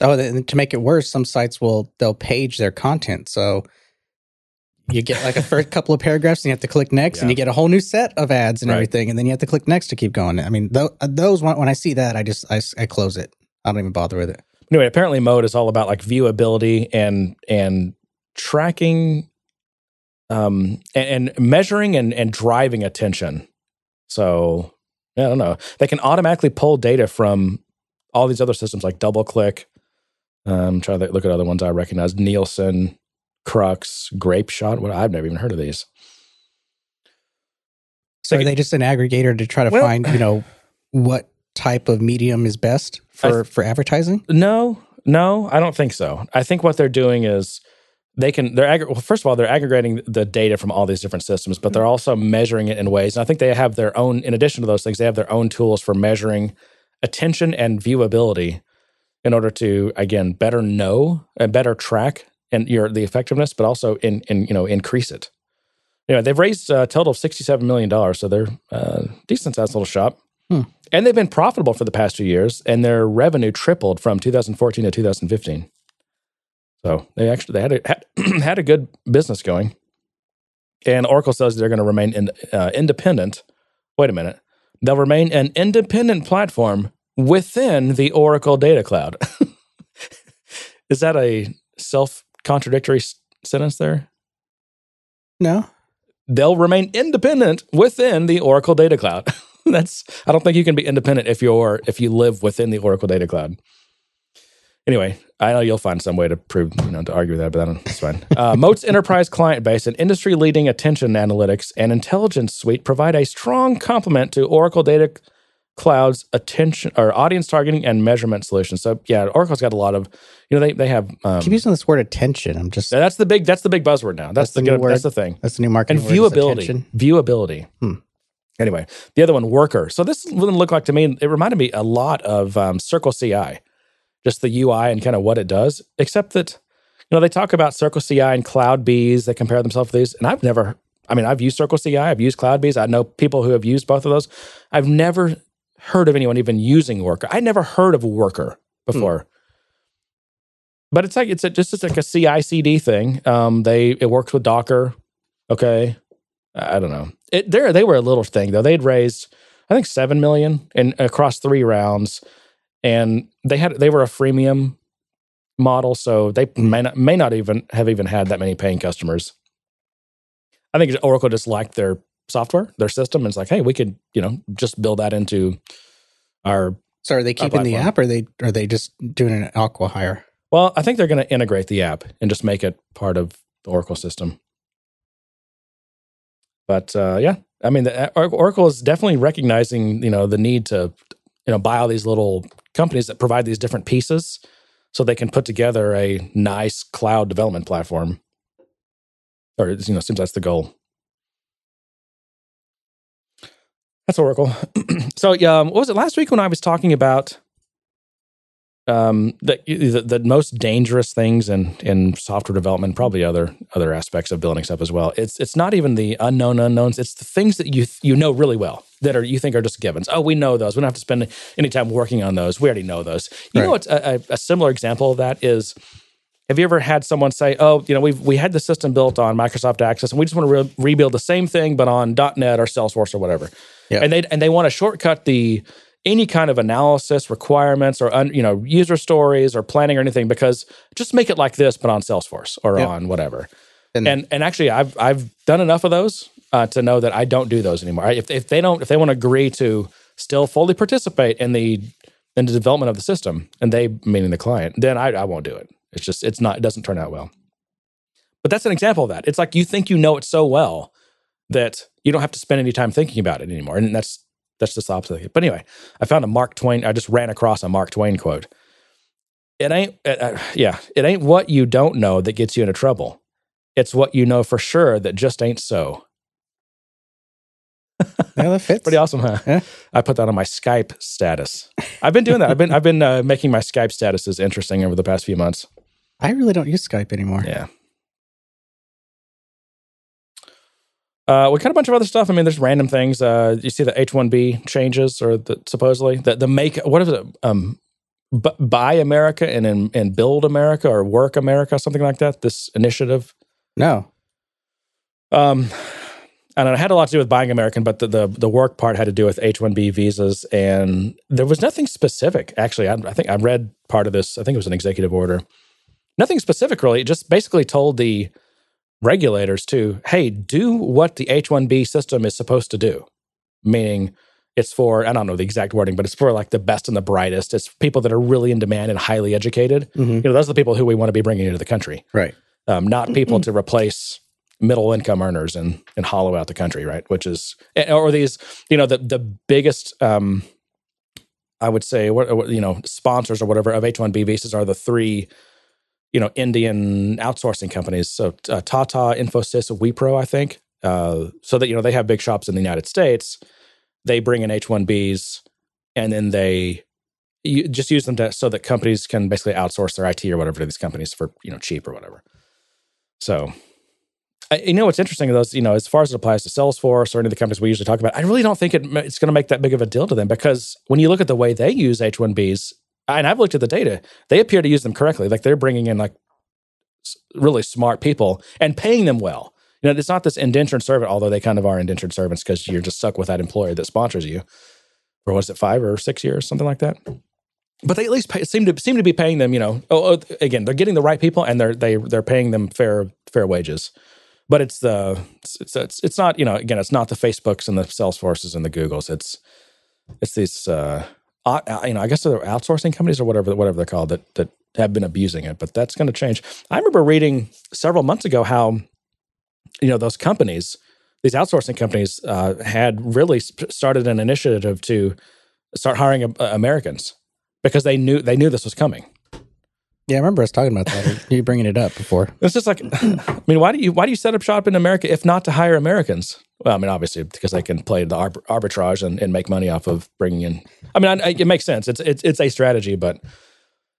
[SPEAKER 1] Oh, then to make it worse, some sites will they'll page their content. So you get like a first couple of paragraphs, and you have to click next, and you get a whole new set of ads and
[SPEAKER 2] Right.
[SPEAKER 1] everything, and then you have to click next to keep going. I mean, tho- those when I see that, I just I close it. I don't even bother with it.
[SPEAKER 2] anyway, apparently Moat is all about like viewability and and tracking um and, and measuring and and driving attention. So I don't know. They can automatically pull data from all these other systems like DoubleClick. Um try to look at other ones I recognize. Nielsen, Krux, Grape Shot. What I've never even heard of these.
[SPEAKER 1] So are they just an aggregator to try to
[SPEAKER 2] Well-
[SPEAKER 1] find you know what type of medium is best for for advertising?
[SPEAKER 2] No, no, I don't think so. I think what they're doing is they can they're aggr- well, first of all they're aggregating the data from all these different systems, but they're also measuring it in ways. And I think they have their own. In addition to those things, they have their own tools for measuring attention and viewability in order to again better know and better track and your the effectiveness, but also in in you know increase it. anyway, they've raised a total of $67 million. So they're a decent sized little shop.
[SPEAKER 1] Hmm.
[SPEAKER 2] And they've been profitable for the past two years, and their revenue tripled from 2014 to 2015. So they actually they had a, had, had a good business going. And Oracle says they're going to remain in, uh, independent. Wait a minute. They'll remain an independent platform within the Oracle Data Cloud. Is that a self contradictory sentence there?
[SPEAKER 1] No.
[SPEAKER 2] They'll remain independent within the Oracle Data Cloud. That's I don't think you can be independent if you're if you live within the Oracle Data Cloud. Anyway, I know you'll find some way to prove, you know, to argue that, but that's fine. Uh, Moat's enterprise client base and industry leading attention analytics and intelligence suite provide a strong complement to Oracle Data Cloud's attention or audience targeting and measurement solutions. So yeah, Oracle's got a lot of, you know, they they have. Um,
[SPEAKER 1] Keep using this word attention. I'm just
[SPEAKER 2] that's the big that's the big buzzword now. That's,
[SPEAKER 1] That's the
[SPEAKER 2] the,
[SPEAKER 1] new
[SPEAKER 2] good,
[SPEAKER 1] word.
[SPEAKER 2] that's the thing.
[SPEAKER 1] that's the new market And
[SPEAKER 2] viewability, viewability.
[SPEAKER 1] Hmm.
[SPEAKER 2] Anyway, the other one, Wercker. So this wouldn't look like to me. It reminded me a lot of um, CircleCI, just the UI and kind of what it does. Except that, you know, they talk about CircleCI and CloudBees. They compare themselves to these, and I've never. I mean, I've used CircleCI. I've used CloudBees. I know people who have used both of those. I've never heard of anyone even using Wercker. I never heard of Wercker before. But it's like it's a, just it's like a CI/CD thing. Um, they it works with Docker. Okay, I don't know. It they they were a little thing though. They'd raised I think seven million in across three rounds, and they had they were a freemium model, so they may not may not even have even had that many paying customers. I think Oracle just liked their software, their system, and it's like, hey, we could you know just build that into our.
[SPEAKER 1] So are they keeping the app or are they are they just doing an acqui-hire?
[SPEAKER 2] Well, I think they're going to integrate the app and just make it part of the Oracle system. But uh, yeah, I mean, the, Oracle is definitely recognizing you know the need to you know buy all these little companies that provide these different pieces so they can put together a nice cloud development platform. Or you know, seems that's the goal. That's Oracle. so um, what was it last week when I was talking about um, the, the the most dangerous things in in software development, probably other other aspects of building stuff as well. It's it's not even the unknown unknowns. It's the things that you you know really well that are you think are just givens. Oh, we know those. We don't have to spend any time working on those. We already know those. You know
[SPEAKER 1] Right.
[SPEAKER 2] what's a, a, a similar example of that is. Have you ever had someone say, "Oh, you know, we've we had the system built on Microsoft Access, and we just want to re- rebuild the same thing, but on .NET or Salesforce or whatever,"
[SPEAKER 1] Yeah.
[SPEAKER 2] and they and they want to shortcut the any kind of analysis requirements or un, you know user stories or planning or anything because just make it like this, but on Salesforce or
[SPEAKER 1] Yeah.
[SPEAKER 2] on whatever.
[SPEAKER 1] And-
[SPEAKER 2] And and actually, I've I've done enough of those uh, to know that I don't do those anymore. I- If if they don't if they want to agree to still fully participate in the in the development of the system, and they meaning the client, then I, I won't do it. It's just it's not it doesn't turn out well. But that's an example of that. It's like you think you know it so well that you don't have to spend any time thinking about it anymore, and that's that's just the opposite. of it. But anyway, I found a Mark Twain. I just ran across a Mark Twain quote. It ain't, uh, uh, yeah, it ain't what you don't know that gets you into trouble. It's what you know for sure that just ain't so.
[SPEAKER 1] Yeah, that fits.
[SPEAKER 2] Pretty awesome, huh?
[SPEAKER 1] Yeah.
[SPEAKER 2] I put that on my Skype status. I've been doing that. I've been I've been uh, making my Skype statuses interesting over the past few months.
[SPEAKER 1] I really don't use Skype anymore.
[SPEAKER 2] Yeah. Uh, we got a bunch of other stuff. I mean, there's random things. Uh, you see the H-1B changes, or the, supposedly the the make what is it? Um, bu- buy America and and and build America or work America, something like that. This initiative.
[SPEAKER 1] No.
[SPEAKER 2] Um, and it had a lot to do with buying American, but the, the the work part had to do with H one B visas, and there was nothing specific. Actually, I, I think I read part of this. I think it was an executive order. Nothing specific, really. It just basically told the regulators to, hey, do what the H one B system is supposed to do. Meaning, it's for I don't know the exact wording, but it's for like the best and the brightest. It's people that are really in demand and highly educated.
[SPEAKER 1] Mhm.
[SPEAKER 2] You know, those are the people who we want to be bringing into the country
[SPEAKER 1] Right.
[SPEAKER 2] um, not people to replace middle income earners and and hollow out the country, right? Which is or these, you know, the the biggest, um, I would say, what, what you know, sponsors or whatever of H one B visas are the three, you know, Indian outsourcing companies. So uh, Tata, Infosys, Wipro, I think. Uh, so that you know they have big shops in the United States. They bring in H one Bs, and then they you just use them to so that companies can basically outsource their IT or whatever to these companies for you know cheap or whatever. So I, you know what's interesting those you know as far as it applies to Salesforce or any of the companies we usually talk about, I really don't think it, it's going to make that big of a deal to them because when you look at the way they use H1Bs, and I've looked at the data, they appear to use them correctly. Like they're bringing in like really smart people and paying them well. You know, it's not this indentured servant, although they kind of are indentured servants because you're just stuck with that employer that sponsors you for was it five or six years, something like that. But they at least pay, seem to seem to be paying them. You know, oh, oh, again, they're getting the right people and they're they they're paying them fair fair wages. But it's the it's it's it's not you know again it's not the Facebooks and the Salesforces and the Googles. It's it's these uh, uh, you know I guess they're outsourcing companies or whatever whatever they're called that that have been abusing it. But that's going to change. I remember reading several months ago how you know those companies these outsourcing companies uh, had really started an initiative to start hiring uh, Americans because they knew they knew this was coming.
[SPEAKER 1] Yeah, I remember us talking about that. you bringing it up before.
[SPEAKER 2] It's just like, I mean, why do you why do you set up shop in America if not to hire Americans? Well, I mean, obviously because they can play the arbitrage and, and make money off of bringing in. I mean, I, it makes sense. It's it's it's a strategy, but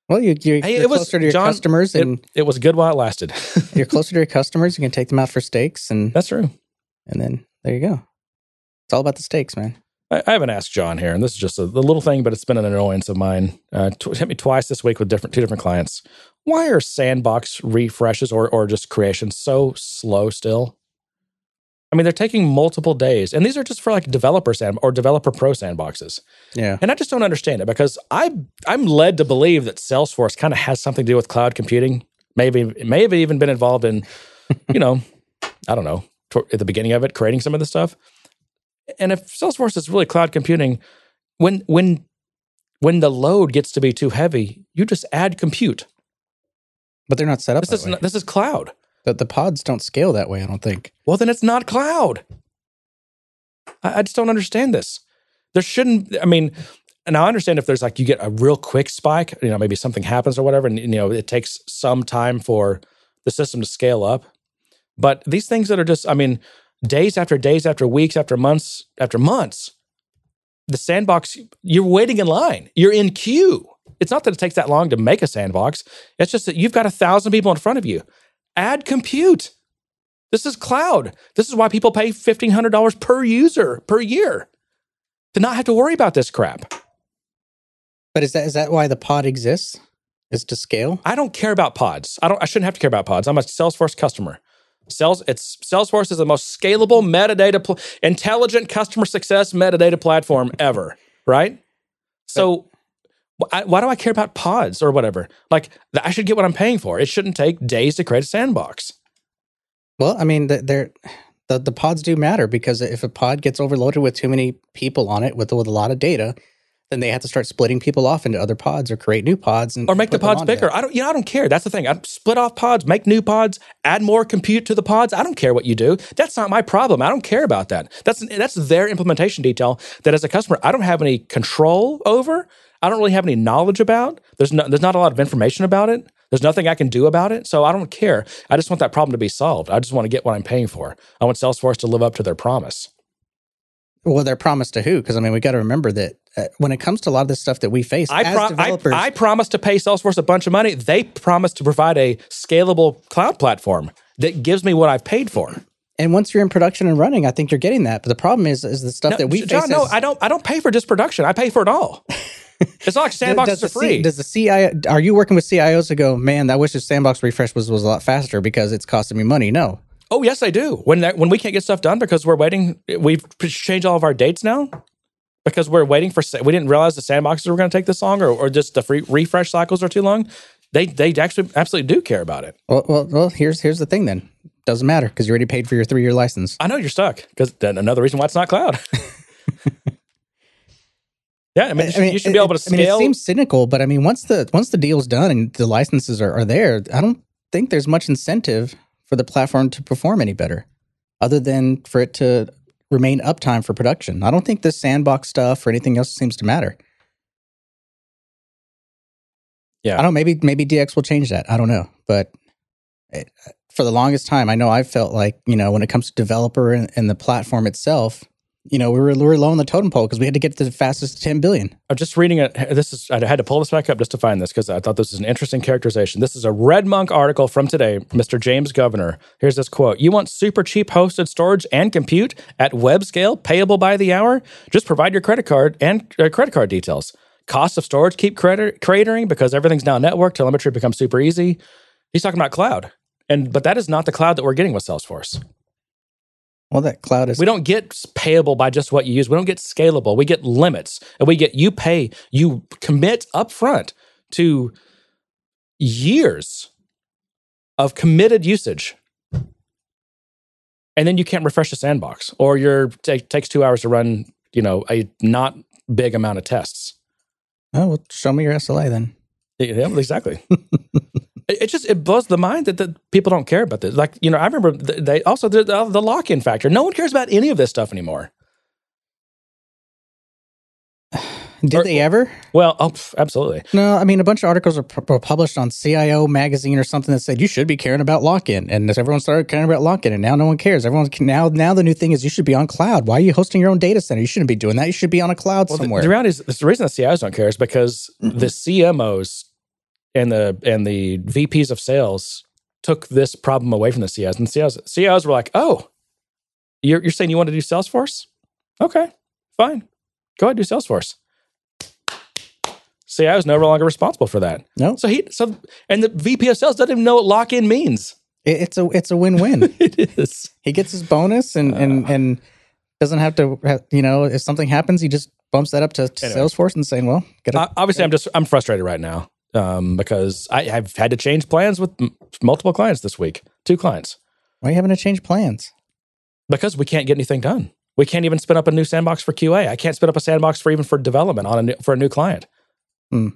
[SPEAKER 1] well, you, you're, hey, you're it was, closer to your John, customers, and
[SPEAKER 2] it, it was good while it lasted.
[SPEAKER 1] you're closer to your customers. You can take them out for steaks, and
[SPEAKER 2] that's true.
[SPEAKER 1] And then there you go. It's all about the steaks, man.
[SPEAKER 2] I, I haven't asked John here, and this is just a, a little thing, but it's been an annoyance of mine. Uh, t- hit me twice this week with different two different clients. Why are sandbox refreshes or or just creations so slow still? I mean, they're taking multiple days, and these are just for like developer sand or developer pro sandboxes.
[SPEAKER 1] Yeah,
[SPEAKER 2] and I just don't understand it because I I'm led to believe that Salesforce kind of has something to do with cloud computing. Maybe it may have even been involved in, you know, I don't know, at the beginning of it, creating some of this stuff. And if Salesforce is really cloud computing, when when when the load gets to be too heavy, you just add compute.
[SPEAKER 1] But they're not set up.
[SPEAKER 2] This is not, this is cloud.
[SPEAKER 1] The, the pods don't scale that way, I don't think.
[SPEAKER 2] Well, then it's not cloud. I, I just don't understand this. There shouldn't, I mean, and I understand if there's like you get a real quick spike, you know, maybe something happens or whatever, and you know, it takes some time for the system to scale up. But these things that are just, I mean, days after days after weeks after months after months, the sandbox, you're waiting in line. You're in queue. It's not that it takes that long to make a sandbox. It's just that you've got a thousand people in front of you add compute. This is cloud. This is why people pay $1,500 per user per year to not have to worry about this crap.
[SPEAKER 1] But is that is that why the pod exists? Is to scale?
[SPEAKER 2] I don't care about pods. I don't I shouldn't have to care about pods. I'm a Salesforce customer. Sales it's Salesforce is the most scalable metadata pl- intelligent customer success metadata platform ever, right? So why, why do I care about pods or whatever? Like, I should get what I'm paying for. It shouldn't take days to create a sandbox.
[SPEAKER 1] Well, I mean, they're, the the pods do matter because if a pod gets overloaded with too many people on it with with a lot of data, then they have to start splitting people off into other pods or create new pods and
[SPEAKER 2] or make the pods bigger. That. I don't, you know, I don't care. That's the thing. I split off pods, make new pods, add more compute to the pods. I don't care what you do. That's not my problem. I don't care about that. That's that's their implementation detail. That as a customer, I don't have any control over. I don't really have any knowledge about. There's no, there's not a lot of information about it. There's nothing I can do about it. So I don't care. I just want that problem to be solved. I just want to get what I'm paying for. I want Salesforce to live up to their promise.
[SPEAKER 1] Well, their promise to who? Because I mean, we got to remember that uh, when it comes to a lot of the stuff that we face I as pro- developers,
[SPEAKER 2] I, I promise to pay Salesforce a bunch of money. They promise to provide a scalable cloud platform that gives me what I've paid for.
[SPEAKER 1] And once you're in production and running, I think you're getting that. But the problem is, is the stuff
[SPEAKER 2] no,
[SPEAKER 1] that we
[SPEAKER 2] John,
[SPEAKER 1] face.
[SPEAKER 2] No, I don't. I don't pay for just production. I pay for it all. It's not like sandboxes are free.
[SPEAKER 1] C, does the CIO are you working with CIOs to go, man, I wish the sandbox refresh was, was a lot faster because it's costing me money? No.
[SPEAKER 2] Oh yes, I do. When that, when we can't get stuff done because we're waiting, we've changed all of our dates now because we're waiting for. We didn't realize the sandboxes were going to take this long, or, or just the free refresh cycles are too long. They they actually absolutely do care about it.
[SPEAKER 1] Well, well, well here's here's the thing then. Doesn't matter because you already paid for your three year license.
[SPEAKER 2] I know you're stuck because another reason why it's not cloud. Yeah, I mean, I mean, you should be able to scale. I mean,
[SPEAKER 1] it seems cynical, but I mean, once the once the deal's done and the licenses are, are there, I don't think there's much incentive for the platform to perform any better, other than for it to remain uptime for production. I don't think the sandbox stuff or anything else seems to matter.
[SPEAKER 2] Yeah,
[SPEAKER 1] I don't. Maybe maybe DX will change that. I don't know, but it, for the longest time, I know I felt like you know when it comes to developer and, and the platform itself, you know, we were, we were low on the totem pole because we had to get to the fastest 10 billion.
[SPEAKER 2] I'm just reading it. This is I had to pull this back up just to find this because I thought this was an interesting characterization. This is a RedMonk article from today, Mr. James Governor. Here's this quote: "You want super cheap hosted storage and compute at web scale, payable by the hour? Just provide your credit card and uh, credit card details. Cost of storage keep crater- cratering because everything's now network. Telemetry becomes super easy." He's talking about cloud, and but that is not the cloud that we're getting with Salesforce.
[SPEAKER 1] Well, that cloud is.
[SPEAKER 2] We don't get payable by just what you use. We don't get scalable. We get limits. And we get you pay, you commit upfront to years of committed usage. And then you can't refresh the sandbox or your it takes 2 hours to run, you know, a not big amount of tests.
[SPEAKER 1] Oh, well, show me your SLA then.
[SPEAKER 2] Yeah, exactly. it, it just it blows the mind that, that people don't care about this. Like you know, I remember they also the, the, the lock in factor. No one cares about any of this stuff anymore.
[SPEAKER 1] Did
[SPEAKER 2] Or-
[SPEAKER 1] they ever?
[SPEAKER 2] Well, oh, absolutely.
[SPEAKER 1] No, I mean, a bunch of articles were, pu- were published on CIO magazine or something that said you should be caring about lock-in, and everyone started caring about lock-in, and now no one cares. Everyone's now now the new thing is you should be on cloud. Why are you hosting your own data center? You shouldn't be doing that. You should be on a cloud
[SPEAKER 2] Well, the,
[SPEAKER 1] somewhere.
[SPEAKER 2] the reality is the reason the CIOs don't care is because the CMOs and the and the VPs of sales took this problem away from the CIOs, and CIOs CIOs were like, "Oh, you're you're saying you want to do Salesforce? Okay, fine, go ahead do Salesforce." CIO is no longer responsible for that.
[SPEAKER 1] no,
[SPEAKER 2] So he so and the VP of sales doesn't even know what lock in means.
[SPEAKER 1] it, it's a it's a win-win.
[SPEAKER 2] it is.
[SPEAKER 1] he gets his bonus and and
[SPEAKER 2] Uh.
[SPEAKER 1] and doesn't have to have, you know if something happens he just bumps that up to, to
[SPEAKER 2] Anyway.
[SPEAKER 1] Salesforce and saying well get
[SPEAKER 2] Uh, obviously, I'm just I'm frustrated right now um, because I, I've had to change plans with m- multiple clients this week, two clients,
[SPEAKER 1] why are you having to change plans?
[SPEAKER 2] because we can't get anything done. We can't even spin up a new sandbox for QA. I can't spin up a sandbox for even for development on a new, for a new client.
[SPEAKER 1] Hmm.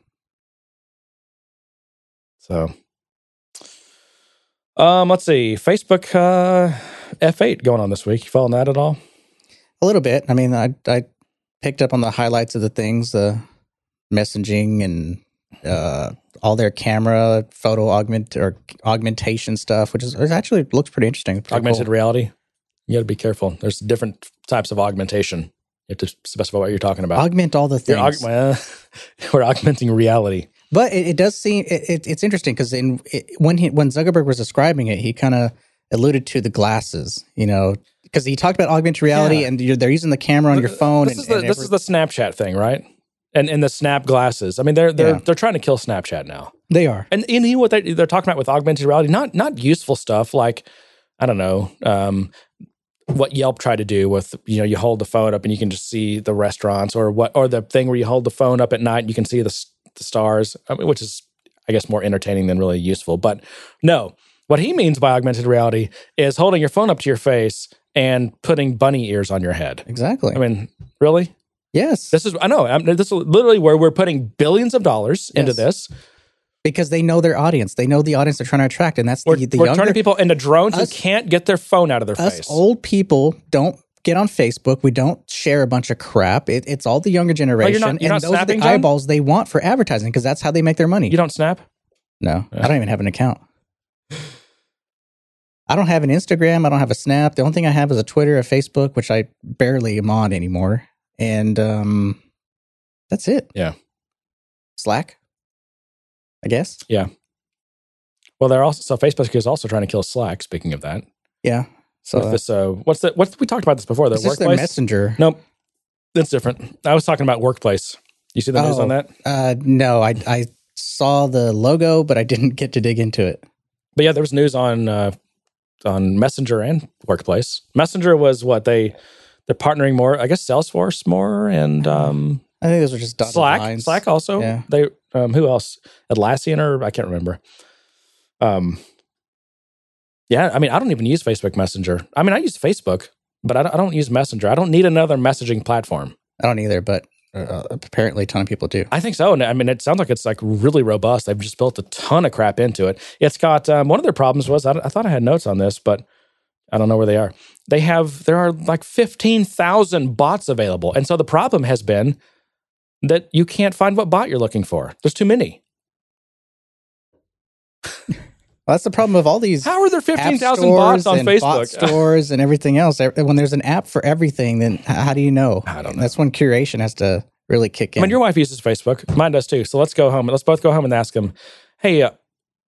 [SPEAKER 2] So, um, let's see, Facebook uh, F8 going on this week. You following that at all?
[SPEAKER 1] A little bit. I mean, I I picked up on the highlights of the things, the messaging and uh, all their camera photo augment or augmentation stuff, which is it actually looks pretty interesting. Pretty
[SPEAKER 2] Augmented
[SPEAKER 1] cool.
[SPEAKER 2] reality. You got to be careful. There's different types of augmentation. You have to specify what you're talking about.
[SPEAKER 1] augment all the things.
[SPEAKER 2] aug- we're augmenting reality.
[SPEAKER 1] But it, it does seem it, it, it's interesting because in it, when he when Zuckerberg was describing it, he kind of alluded to the glasses, you know, because he talked about augmented reality
[SPEAKER 2] Yeah.
[SPEAKER 1] and you're, they're using the camera on your phone.
[SPEAKER 2] This
[SPEAKER 1] and,
[SPEAKER 2] is the this
[SPEAKER 1] every-
[SPEAKER 2] is the Snapchat thing, right? And and the Snap glasses. I mean, they're they're
[SPEAKER 1] Yeah.
[SPEAKER 2] they're trying to kill Snapchat now.
[SPEAKER 1] they are.
[SPEAKER 2] And you know what they, they're talking about with augmented reality? Not not useful stuff like I don't know. Um, what Yelp tried to do with you know you hold the phone up and you can just see the restaurants or what or the thing where you hold the phone up at night and you can see the, the stars, I mean, which is I guess more entertaining than really useful. But no, what he means by augmented reality is holding your phone up to your face and putting bunny ears on your head.
[SPEAKER 1] Exactly.
[SPEAKER 2] I mean, really?
[SPEAKER 1] Yes.
[SPEAKER 2] This is I know. I'm, this is literally where we're putting billions of dollars into this.
[SPEAKER 1] because they know their audience. They know the audience they're trying to attract, and that's
[SPEAKER 2] We're,
[SPEAKER 1] the, the
[SPEAKER 2] we're
[SPEAKER 1] younger
[SPEAKER 2] turning people into drones
[SPEAKER 1] us-
[SPEAKER 2] who can't get their phone out of their
[SPEAKER 1] us
[SPEAKER 2] face.
[SPEAKER 1] old people don't get on Facebook. We don't share a bunch of crap. It, it's all the younger generation,
[SPEAKER 2] Oh, you're
[SPEAKER 1] and
[SPEAKER 2] not
[SPEAKER 1] those are
[SPEAKER 2] snapping,
[SPEAKER 1] the
[SPEAKER 2] John?
[SPEAKER 1] eyeballs they want for advertising because that's how they make their money.
[SPEAKER 2] You don't snap?
[SPEAKER 1] no, I don't even have an account. I don't have an Instagram. I don't have a Snap. The only thing I have is a Twitter, a Facebook, which I barely am on anymore, and um, that's it.
[SPEAKER 2] Yeah.
[SPEAKER 1] Slack, I guess. Yeah.
[SPEAKER 2] Well, they're also so Facebook is also trying to kill Slack. Speaking of that,
[SPEAKER 1] Yeah. So
[SPEAKER 2] with this, uh, what's the what we talked about this before? The
[SPEAKER 1] it's just their
[SPEAKER 2] workplace.
[SPEAKER 1] messenger.
[SPEAKER 2] Nope, that's different. I was talking about workplace. You see the news
[SPEAKER 1] Oh.
[SPEAKER 2] on that?
[SPEAKER 1] Uh, no, I I saw the logo, but I didn't get to dig into it.
[SPEAKER 2] But yeah, there was news on uh, on Messenger and Workplace. Messenger was what they they're partnering more. I guess Salesforce more and um,
[SPEAKER 1] I think those are just
[SPEAKER 2] Slack.
[SPEAKER 1] lines.
[SPEAKER 2] Slack also.
[SPEAKER 1] Yeah.
[SPEAKER 2] They um, who else? Atlassian or I can't remember. Um. Yeah, I mean, I don't even use Facebook Messenger. I mean, I use Facebook, but I don't, I don't use Messenger. I don't need another messaging platform.
[SPEAKER 1] I don't either, but uh, apparently a ton of people do.
[SPEAKER 2] I think so. And I mean, it sounds like it's like really robust. They've just built a ton of crap into it. It's got um, one of their problems was I, I thought I had notes on this, but I don't know where they are. They have there are like fifteen thousand bots available, and so the problem has been that you can't find what bot you're looking for. There's too many.
[SPEAKER 1] Well, that's the problem of all these
[SPEAKER 2] How are there 15,000 bots on Facebook?
[SPEAKER 1] bot stores and everything else. When there's an app for everything, then how do you know?
[SPEAKER 2] I don't know.
[SPEAKER 1] That's when curation has to really kick
[SPEAKER 2] I
[SPEAKER 1] in.
[SPEAKER 2] mean, your wife uses Facebook. Mine does too. So let's go home. Let's both go home and ask him, hey, uh,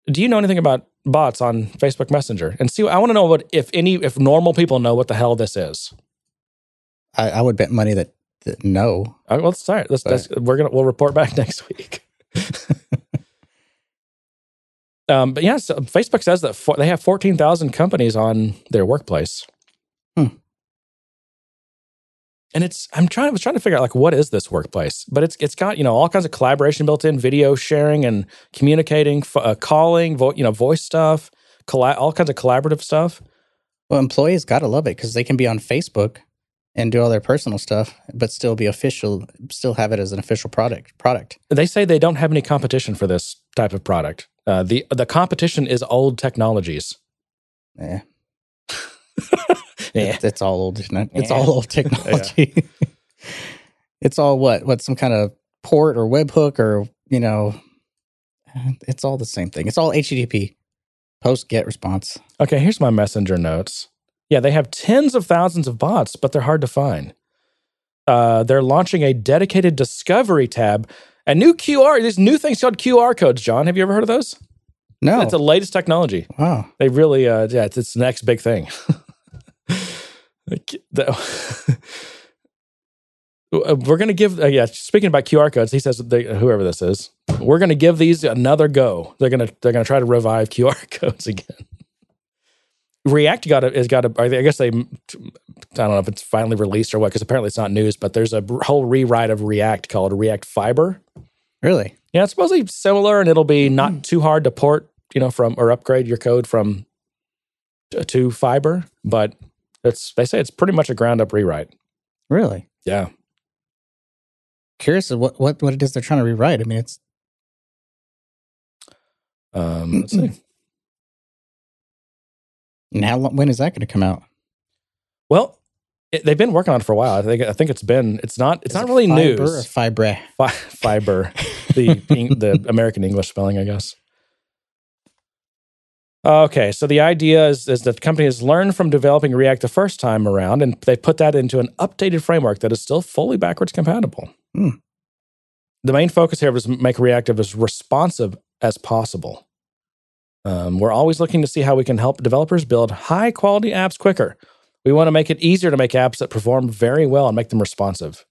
[SPEAKER 2] do you know anything about bots on Facebook Messenger? And see, I want to know what if any if normal people know what the hell this is.
[SPEAKER 1] I, I would bet money that, that no.
[SPEAKER 2] Well, start. Let's, let's we're gonna we'll report back next week. um, but yeah, so Facebook says that for, they have fourteen thousand companies on their workplace.
[SPEAKER 1] Hmm.
[SPEAKER 2] And it's I'm trying I was trying to figure out like what is this workplace, but it's it's got you know all kinds of collaboration built in, video sharing and communicating, uh, calling, vo- you know voice stuff, colla- all kinds of collaborative stuff.
[SPEAKER 1] Well, employees got to love it because they can be on Facebook and do all their personal stuff, but still be official, still have it as an official product. Product.
[SPEAKER 2] They say they don't have any competition for this type of product. Uh, the the competition is old technologies.
[SPEAKER 1] Yeah.
[SPEAKER 2] Yeah.
[SPEAKER 1] It's, all old, isn't it? It's
[SPEAKER 2] Yeah.
[SPEAKER 1] all old technology. it's all what? What some kind of port or webhook or you know? It's all the same thing. It's all HTTP, post get response.
[SPEAKER 2] Okay, here's my messenger notes. Yeah, they have tens of thousands of bots, but they're hard to find. Uh, they're launching a dedicated discovery tab. A new QR, these new things called QR codes, John. Have you ever heard of those?
[SPEAKER 1] No,
[SPEAKER 2] It's the latest technology.
[SPEAKER 1] wow.
[SPEAKER 2] They really, uh, yeah, it's, it's the next big thing. Like, the- uh, we're going to give, uh, yeah, speaking about QR codes, he says, they, whoever this is, we're going to give these another go. They're going to, they're going to try to revive QR codes again. React got a, has got a, I guess they, I don't know if it's finally released or what, because apparently it's not news, but there's a whole rewrite of React called React Fiber.
[SPEAKER 1] Really?
[SPEAKER 2] Yeah, it's supposedly similar, and it'll be hmm. not too hard to port, you know, from or upgrade your code from to, to fiber. But it's they say it's pretty much a ground up rewrite.
[SPEAKER 1] Really?
[SPEAKER 2] Yeah,
[SPEAKER 1] Curious of what what what it is they're trying to rewrite. I mean, it's
[SPEAKER 2] um, let's see.
[SPEAKER 1] and how when is that going to come out?
[SPEAKER 2] Well, it, they've been working on it for a while. I think I think it's been it's not it's
[SPEAKER 1] Is
[SPEAKER 2] not
[SPEAKER 1] it
[SPEAKER 2] really
[SPEAKER 1] fiber or
[SPEAKER 2] news.
[SPEAKER 1] fibre?
[SPEAKER 2] Fi- fiber, the the American English spelling, I guess. Okay, so the idea is, is that the company has learned from developing React the first time around, and they put that into an updated framework that is still fully backwards compatible.
[SPEAKER 1] Hmm.
[SPEAKER 2] The main focus here was make reactive as responsive as possible. Um, we're always looking to see how we can help developers build high quality apps quicker. We want to make it easier to make apps that perform very well and make them responsive.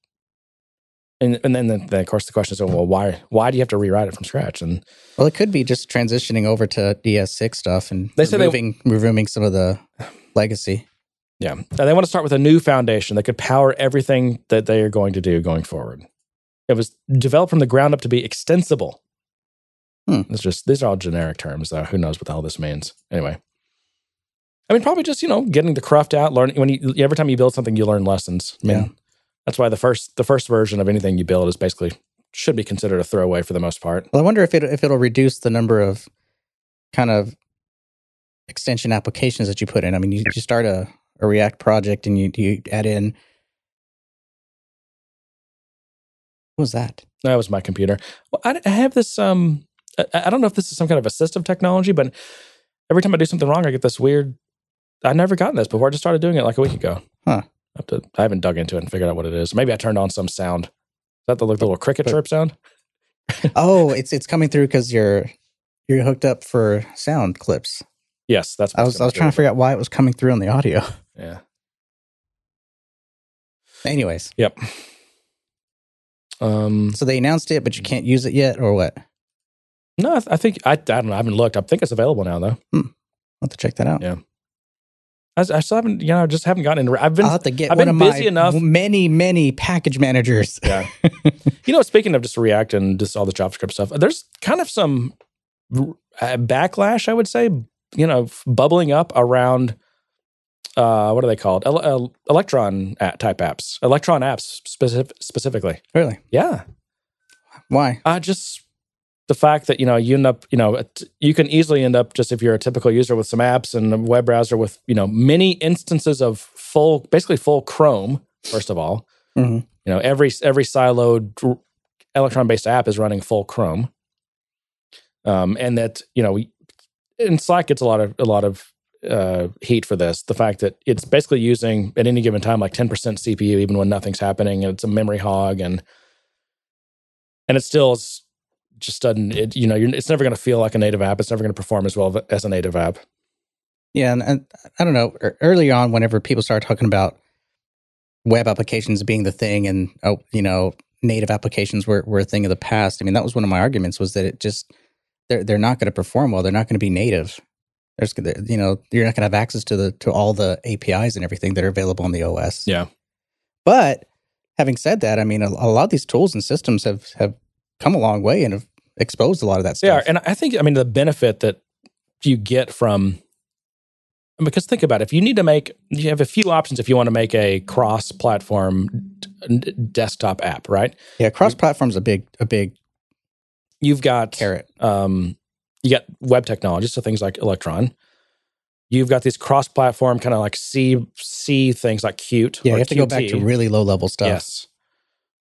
[SPEAKER 2] And, and then, then, of course, the question is, well, why why do you have to rewrite it from scratch? And
[SPEAKER 1] Well, it could be just transitioning over to ES6 stuff and
[SPEAKER 2] They said they-
[SPEAKER 1] removing removing some of the legacy.
[SPEAKER 2] yeah, and they want to start with a new foundation that could power everything that they are going to do going forward. It was developed from the ground up to be extensible.
[SPEAKER 1] Hmm.
[SPEAKER 2] It's just these are all generic terms. Though. Who knows what the hell this means? Anyway, I mean, probably just you know getting the cruft out, learning when you every time you build something, you learn lessons. I mean,
[SPEAKER 1] Yeah.
[SPEAKER 2] That's why the first the first version of anything you build is basically should be considered a throwaway for the most part.
[SPEAKER 1] Well, I wonder if it if it'll reduce the number of kind of extension applications that you put in. I mean, you, you start a, a React project and you you add in. What was that?
[SPEAKER 2] That was my computer. Well, I, I have this. Um, I, I don't know if this is some kind of assistive technology, but every time I do something wrong, I get this weird. I've never gotten this before. I just started doing it like a week ago.
[SPEAKER 1] Huh.
[SPEAKER 2] I, have to, I haven't dug into it and figured out what it is. Maybe I turned on some sound. Is that the, the little cricket chirp sound?
[SPEAKER 1] Oh, it's it's coming through because you're you're hooked up for sound clips.
[SPEAKER 2] Yes, that's.
[SPEAKER 1] I was I was trying to figure out why it was coming through on the audio.
[SPEAKER 2] Yeah.
[SPEAKER 1] Anyways,
[SPEAKER 2] Yep. Um.
[SPEAKER 1] so they announced it, but you can't use it yet, or what?
[SPEAKER 2] No, I, th- I think I. I don't know. I haven't looked. I think it's available now, though.
[SPEAKER 1] I'll have to check that out.
[SPEAKER 2] Yeah. I, I still haven't. You know, I just haven't gotten into. I've been.
[SPEAKER 1] I'll have to get
[SPEAKER 2] I've
[SPEAKER 1] one
[SPEAKER 2] been
[SPEAKER 1] of my
[SPEAKER 2] busy enough.
[SPEAKER 1] many many package managers.
[SPEAKER 2] Yeah. you know, speaking of just React and just all the JavaScript stuff, there's kind of some uh, backlash, I would say, you know, bubbling up around uh, what are they called? Ele- uh, Electron type apps, Electron apps specific- specifically.
[SPEAKER 1] Really?
[SPEAKER 2] Yeah.
[SPEAKER 1] Why?
[SPEAKER 2] Uh, just the fact that, you know, you end up, you know, you can easily end up just if you're a typical user with some apps and a web browser with, you know, many instances of full, basically full Chrome, first of all.
[SPEAKER 1] Mhm.
[SPEAKER 2] You know, every every siloed Electron based app is running full Chrome. Um, and that, you know, and Slack gets a lot of a lot of uh, heat for this. The fact that it's basically using at any given time like 10% CPU, even when nothing's happening, and it's a memory hog, and and it still is, just doesn't. It, you know, it's never going to feel like a native app. It's never going to perform as well as a native app.
[SPEAKER 1] Yeah, and, and I don't know. Er, early on, whenever people started talking about web applications being the thing, and oh, you know, native applications were, were a thing of the past. I mean, that was one of my arguments was that it just they're they're not going to perform well. They're not going to be native. There's you know you're not going to have access to the to all the APIs and everything that are available on the OS.
[SPEAKER 2] Yeah.
[SPEAKER 1] But having said that, I mean, a, a lot of these tools and systems have have come a long way and have exposed a lot of that stuff.
[SPEAKER 2] Yeah, and I think I mean the benefit that you get from because think about it, if you need to make you have a few options if you want to make a cross platform d- desktop app, right?
[SPEAKER 1] Yeah, cross platform is a big a big
[SPEAKER 2] you've got
[SPEAKER 1] carrot.
[SPEAKER 2] Um, you got web technology, so things like Electron. You've got these cross platform kind of like C C things like Qt.
[SPEAKER 1] Yeah, you have to go back to really low level stuff.
[SPEAKER 2] Yes.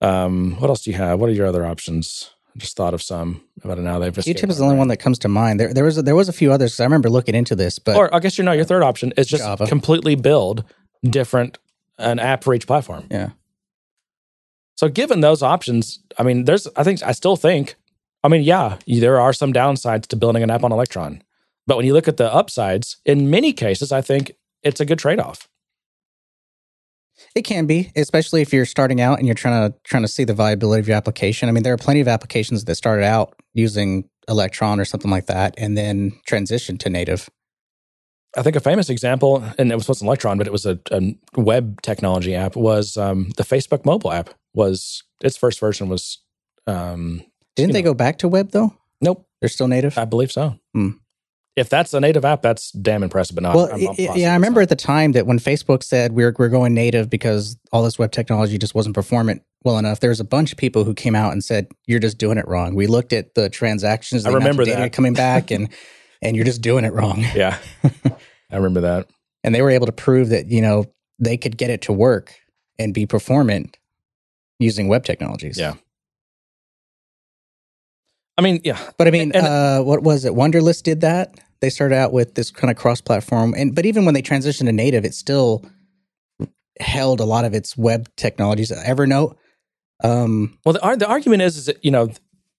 [SPEAKER 2] Um, what else do you have? What are your other options? I just thought of some about it now. They've just
[SPEAKER 1] Qtip is the only one that comes to mind. There, there was a, there was a few others. I remember looking into this, but
[SPEAKER 2] or I guess you know your third option is just Java. completely build different an app for each platform.
[SPEAKER 1] Yeah.
[SPEAKER 2] So given those options, I mean, there's I think I still think, I mean, yeah, there are some downsides to building an app on Electron, but when you look at the upsides, in many cases, I think it's a good trade off.
[SPEAKER 1] It can be, especially if you're starting out and you're trying to trying to see the viability of your application. I mean, there are plenty of applications that started out using Electron or something like that, and then transitioned to native.
[SPEAKER 2] I think a famous example, and it was wasn't Electron, but it was a, a web technology app, was um, the Facebook mobile app. Was its first version was? Um,
[SPEAKER 1] Didn't they know, go back to web though?
[SPEAKER 2] Nope,
[SPEAKER 1] they're still native.
[SPEAKER 2] I believe so.
[SPEAKER 1] Hmm
[SPEAKER 2] if that's a native app, that's damn impressive. But not.
[SPEAKER 1] Well, I'm, I'm yeah, I remember at the time that when Facebook said we're we're going native because all this web technology just wasn't performant well enough. There was a bunch of people who came out and said you're just doing it wrong. We looked at the transactions.
[SPEAKER 2] I remember that
[SPEAKER 1] coming back, and and you're just doing it wrong.
[SPEAKER 2] Yeah, I remember that.
[SPEAKER 1] And they were able to prove that you know they could get it to work and be performant using web technologies.
[SPEAKER 2] Yeah. I mean, yeah,
[SPEAKER 1] but I mean, and, uh, what was it? Wunderlist did that. They started out with this kind of cross-platform, and but even when they transitioned to native, it still held a lot of its web technologies. Evernote. Um,
[SPEAKER 2] well, the, the argument is, is that you know,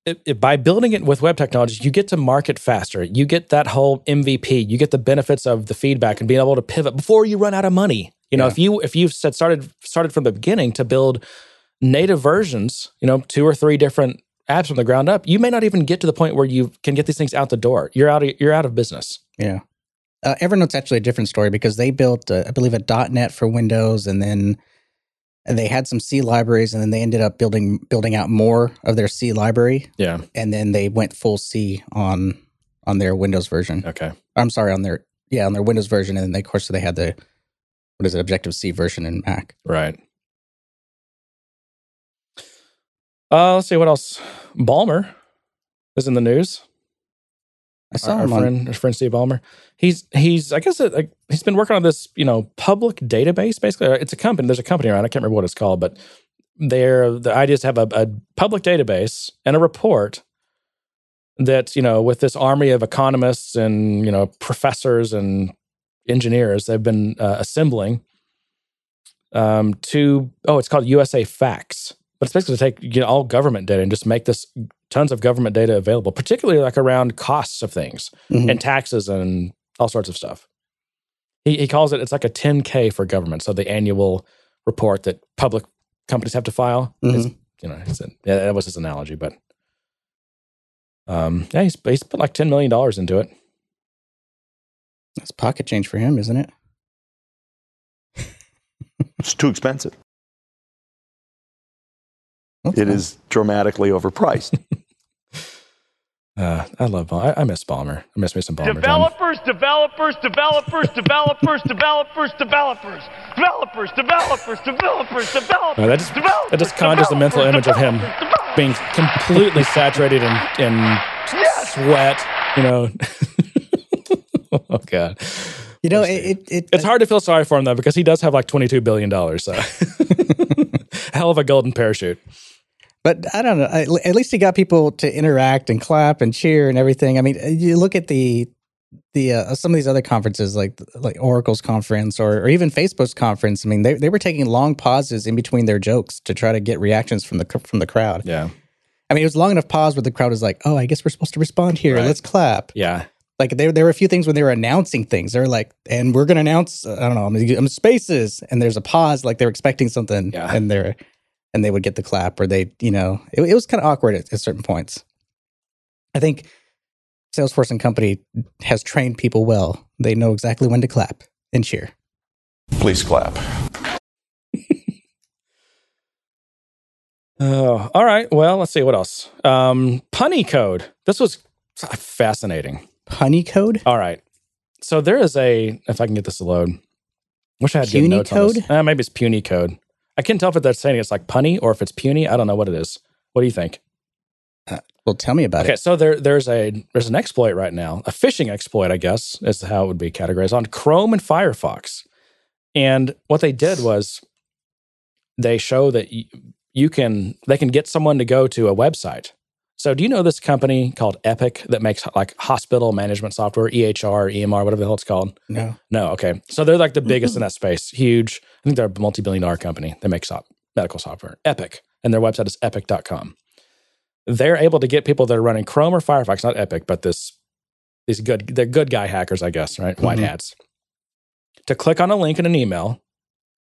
[SPEAKER 2] it, it, by building it with web technologies, you get to market faster. You get that whole MVP. You get the benefits of the feedback and being able to pivot before you run out of money. You know, yeah. if you if you've said started started from the beginning to build native versions, you know, two or three different apps from the ground up, you may not even get to the point where you can get these things out the door. You're out of you're out of business.
[SPEAKER 1] Yeah. Uh, Evernote's actually a different story because they built, uh, I believe, a .NET for Windows, and then and they had some C libraries, and then they ended up building building out more of their C library.
[SPEAKER 2] Yeah,
[SPEAKER 1] and then they went full C on on their Windows version.
[SPEAKER 2] Okay,
[SPEAKER 1] I'm sorry on their yeah on their Windows version, and then they, of course they had the what is it Objective C version in Mac.
[SPEAKER 2] Right. Uh, let's see what else. Ballmer is in the news.
[SPEAKER 1] I saw
[SPEAKER 2] our,
[SPEAKER 1] him
[SPEAKER 2] our friend, our friend Steve Ballmer. He's he's I guess it, like, he's been working on this you know public database. Basically, it's a company. There's a company around. I can't remember what it's called, but they're the idea is to have a, a public database and a report that you know with this army of economists and you know professors and engineers they've been uh, assembling um, to oh it's called USA Facts but it's basically to take you know, all government data and just make this tons of government data available, particularly like around costs of things mm-hmm. and taxes and all sorts of stuff. He, he calls it it's like a 10k for government, so the annual report that public companies have to file. Mm-hmm. Is, you know, he said yeah, that was his analogy, but um, yeah, he's, he's put like ten million dollars into it.
[SPEAKER 1] That's pocket change for him, isn't it?
[SPEAKER 4] it's too expensive. That's it nice. is dramatically overpriced.
[SPEAKER 2] Uh, I love I, I miss Ballmer. I miss me some Ballmer.
[SPEAKER 5] Developers, developers, developers, developers, developers, developers, developers, developers, developers, developers.
[SPEAKER 2] No, that just that just conjures the mental image of him being completely saturated in in yes! sweat. You know. oh God.
[SPEAKER 1] You know, it, it, it,
[SPEAKER 2] it's hard to feel sorry for him though because he does have like twenty two billion dollars. So, hell of a golden parachute.
[SPEAKER 1] But I don't know. At least he got people to interact and clap and cheer and everything. I mean, you look at the the uh, some of these other conferences, like like Oracle's conference or, or even Facebook's conference, I mean, they they were taking long pauses in between their jokes to try to get reactions from the from the crowd.
[SPEAKER 2] Yeah.
[SPEAKER 1] I mean, it was long enough pause where the crowd was like, "Oh, I guess we're supposed to respond here.
[SPEAKER 2] Right.
[SPEAKER 1] Let's clap."
[SPEAKER 2] Yeah.
[SPEAKER 1] Like there, there were a few things when they were announcing things. They're like, "And we're going to announce, uh, I don't know, I'm, I'm spaces," and there's a pause, like they're expecting something,
[SPEAKER 2] Yeah.
[SPEAKER 1] and they're and they would get the clap, or they, you know, it, it was kind of awkward at, at certain points. I think Salesforce and company has trained people well. They know exactly when to clap and cheer.
[SPEAKER 4] Please clap.
[SPEAKER 2] Oh, all right. Well, let's see what else. Um, punny code. This was fascinating.
[SPEAKER 1] Punny code?
[SPEAKER 2] All right. So there is a. If I can get this to load. Wish I had good
[SPEAKER 1] Puny
[SPEAKER 2] notes on this.
[SPEAKER 1] code?
[SPEAKER 2] Uh, maybe it's puny code. I can't tell if they're saying it's like punny or if it's puny. I don't know what it is. What do you think?
[SPEAKER 1] Uh, well, tell me about
[SPEAKER 2] Okay,
[SPEAKER 1] it.
[SPEAKER 2] Okay, so there there's a there's an exploit right now, a phishing exploit, I guess, is how it would be categorized on Chrome and Firefox. And what they did was they show that you can they can get someone to go to a website. So do you know this company called Epic that makes like hospital management software, EHR, EMR, whatever the hell it's called?
[SPEAKER 1] No.
[SPEAKER 2] No, okay. So they're like the biggest in that space, huge. I think they're a multi-billion dollar company. They make soft, medical software, Epic, and their website is epic.com. They're able to get people that are running Chrome or Firefox, not Epic, but this these good they're good guy hackers, I guess, right? White
[SPEAKER 1] Mhm.
[SPEAKER 2] hats. To click on a link in an email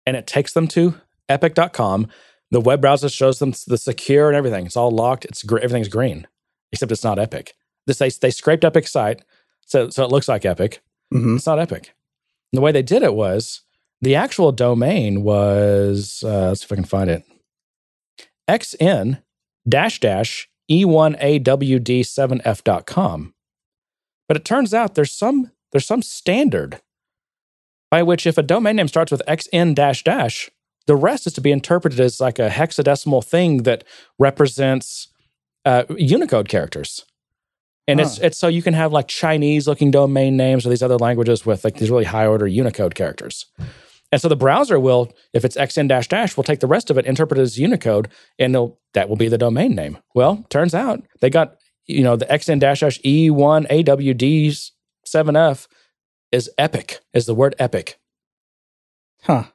[SPEAKER 2] and it takes them to epic.com. The web browser shows them the secure and everything. It's all locked. It's gr- everything's green, except it's not Epic. This they they scraped Epic site, so so it looks like Epic.
[SPEAKER 1] hmm
[SPEAKER 2] It's not Epic. And the way they did it was the actual domain was uh, let's see if I can find it. xn dash dash e e1awd7f.com. But it turns out there's some there's some standard by which if a domain name starts with xn dash dash, the rest is to be interpreted as like a hexadecimal thing that represents uh, Unicode characters. And it's it's so you can have like Chinese looking domain names or these other languages with like these really high order Unicode characters. And so the browser will, if it's xn dash dash, will take the rest of it, interpret it as Unicode, and that will be the domain name. Well, turns out they got, you know, the xn dash dash e1 awd 7f is epic, is the word epic.
[SPEAKER 1] Huh.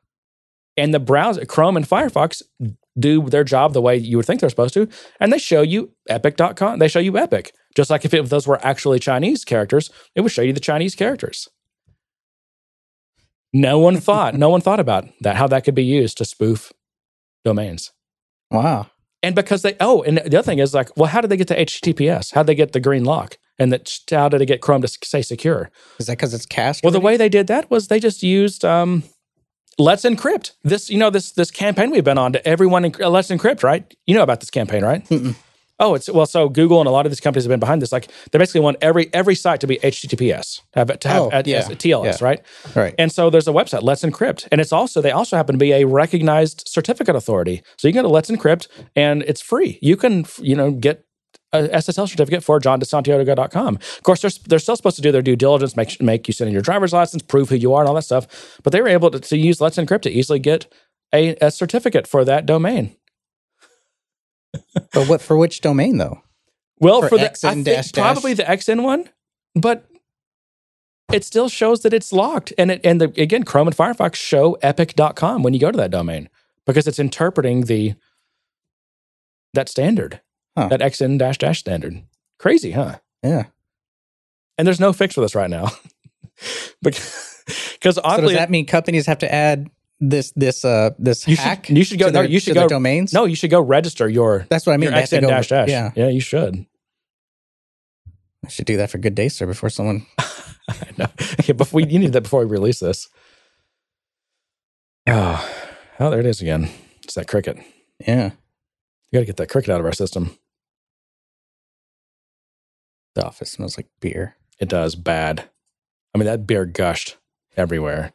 [SPEAKER 2] And the browser, Chrome and Firefox do their job the way you would think they're supposed to. And they show you epic.com. They show you epic. Just like if, it, if those were actually Chinese characters, it would show you the Chinese characters. No one thought, no one thought about that, how that could be used to spoof domains.
[SPEAKER 1] Wow.
[SPEAKER 2] And because they, oh, and the other thing is like, well, how did they get to HTTPS? How did they get the green lock? And that, how did they get Chrome to say secure?
[SPEAKER 1] Is that because it's cast?
[SPEAKER 2] Well, the way they did that was they just used um, Let's Encrypt. This, you know, this this campaign we've been on to everyone. Enc- uh, Let's Encrypt, right? You know about this campaign, right? Oh, it's well. So Google and a lot of these companies have been behind this. Like they basically want every every site to be HTTPS, to have to have
[SPEAKER 1] Oh,
[SPEAKER 2] at-
[SPEAKER 1] yeah,
[SPEAKER 2] as TLS,
[SPEAKER 1] yeah.
[SPEAKER 2] right?
[SPEAKER 1] Right.
[SPEAKER 2] And so there's a website, Let's Encrypt, and it's also they also happen to be a recognized certificate authority. So you can go to Let's Encrypt, and it's free. You can you know get a SSL certificate for johndesantiogo.com. Of course, they're, they're still supposed to do their due diligence, make make you send in your driver's license, prove who you are, and all that stuff. But they were able to, to use Let's Encrypt to easily get a, a certificate for that domain.
[SPEAKER 1] but what for which domain though?
[SPEAKER 2] Well,
[SPEAKER 1] For
[SPEAKER 2] for, the I
[SPEAKER 1] XN
[SPEAKER 2] think
[SPEAKER 1] dash dash?
[SPEAKER 2] probably the XN one, but it still shows that it's locked. And it, and the, again, Chrome and Firefox show epic.com when you go to that domain because it's interpreting the that standard,
[SPEAKER 1] Huh.
[SPEAKER 2] that XN dash dash standard. Crazy, huh?
[SPEAKER 1] Yeah.
[SPEAKER 2] And there's no fix for this right now. because because
[SPEAKER 1] So does that mean companies have to add this this uh this
[SPEAKER 2] you
[SPEAKER 1] hack?
[SPEAKER 2] should, you should go
[SPEAKER 1] to
[SPEAKER 2] no, you should go
[SPEAKER 1] domains.
[SPEAKER 2] No, you should go register your
[SPEAKER 1] that's what I mean.
[SPEAKER 2] your
[SPEAKER 1] They have to
[SPEAKER 2] XN
[SPEAKER 1] go-
[SPEAKER 2] dash dash.
[SPEAKER 1] Yeah,
[SPEAKER 2] yeah, you should.
[SPEAKER 1] I should do that for Good Day Sir before someone.
[SPEAKER 2] I know. Yeah, before we, you need that before we release this. Oh, oh, there it is again. It's that cricket.
[SPEAKER 1] Yeah.
[SPEAKER 2] You got to get that cricket out of our system.
[SPEAKER 1] The office smells like beer.
[SPEAKER 2] It does bad. I mean, that beer gushed everywhere.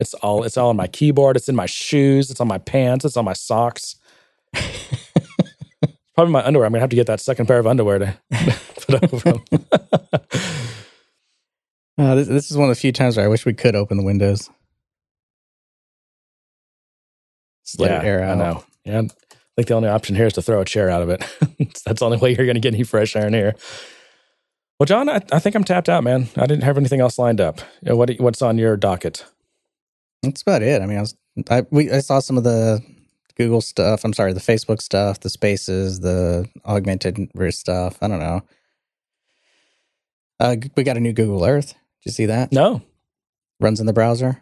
[SPEAKER 2] It's all. It's all on my keyboard. It's in my shoes. It's on my pants. It's on my socks. Probably my underwear. I'm gonna have to get that second pair of underwear to put over them.
[SPEAKER 1] Uh, this, this is one of the few times where I wish we could open the windows. Just let it air out.
[SPEAKER 2] I know. Yeah, I think the only option here is to throw a chair out of it. That's the only way you're to get any fresh air in here. Well, John, I, I think I'm tapped out, man. I didn't have anything else lined up. You know, what what's on your docket?
[SPEAKER 1] That's about it. I mean, I was I we I saw some of the Google stuff. I'm sorry, the Facebook stuff, the Spaces, the augmented stuff. I don't know. Uh, we got a new Google Earth. Did you see that?
[SPEAKER 2] No,
[SPEAKER 1] Runs in the browser.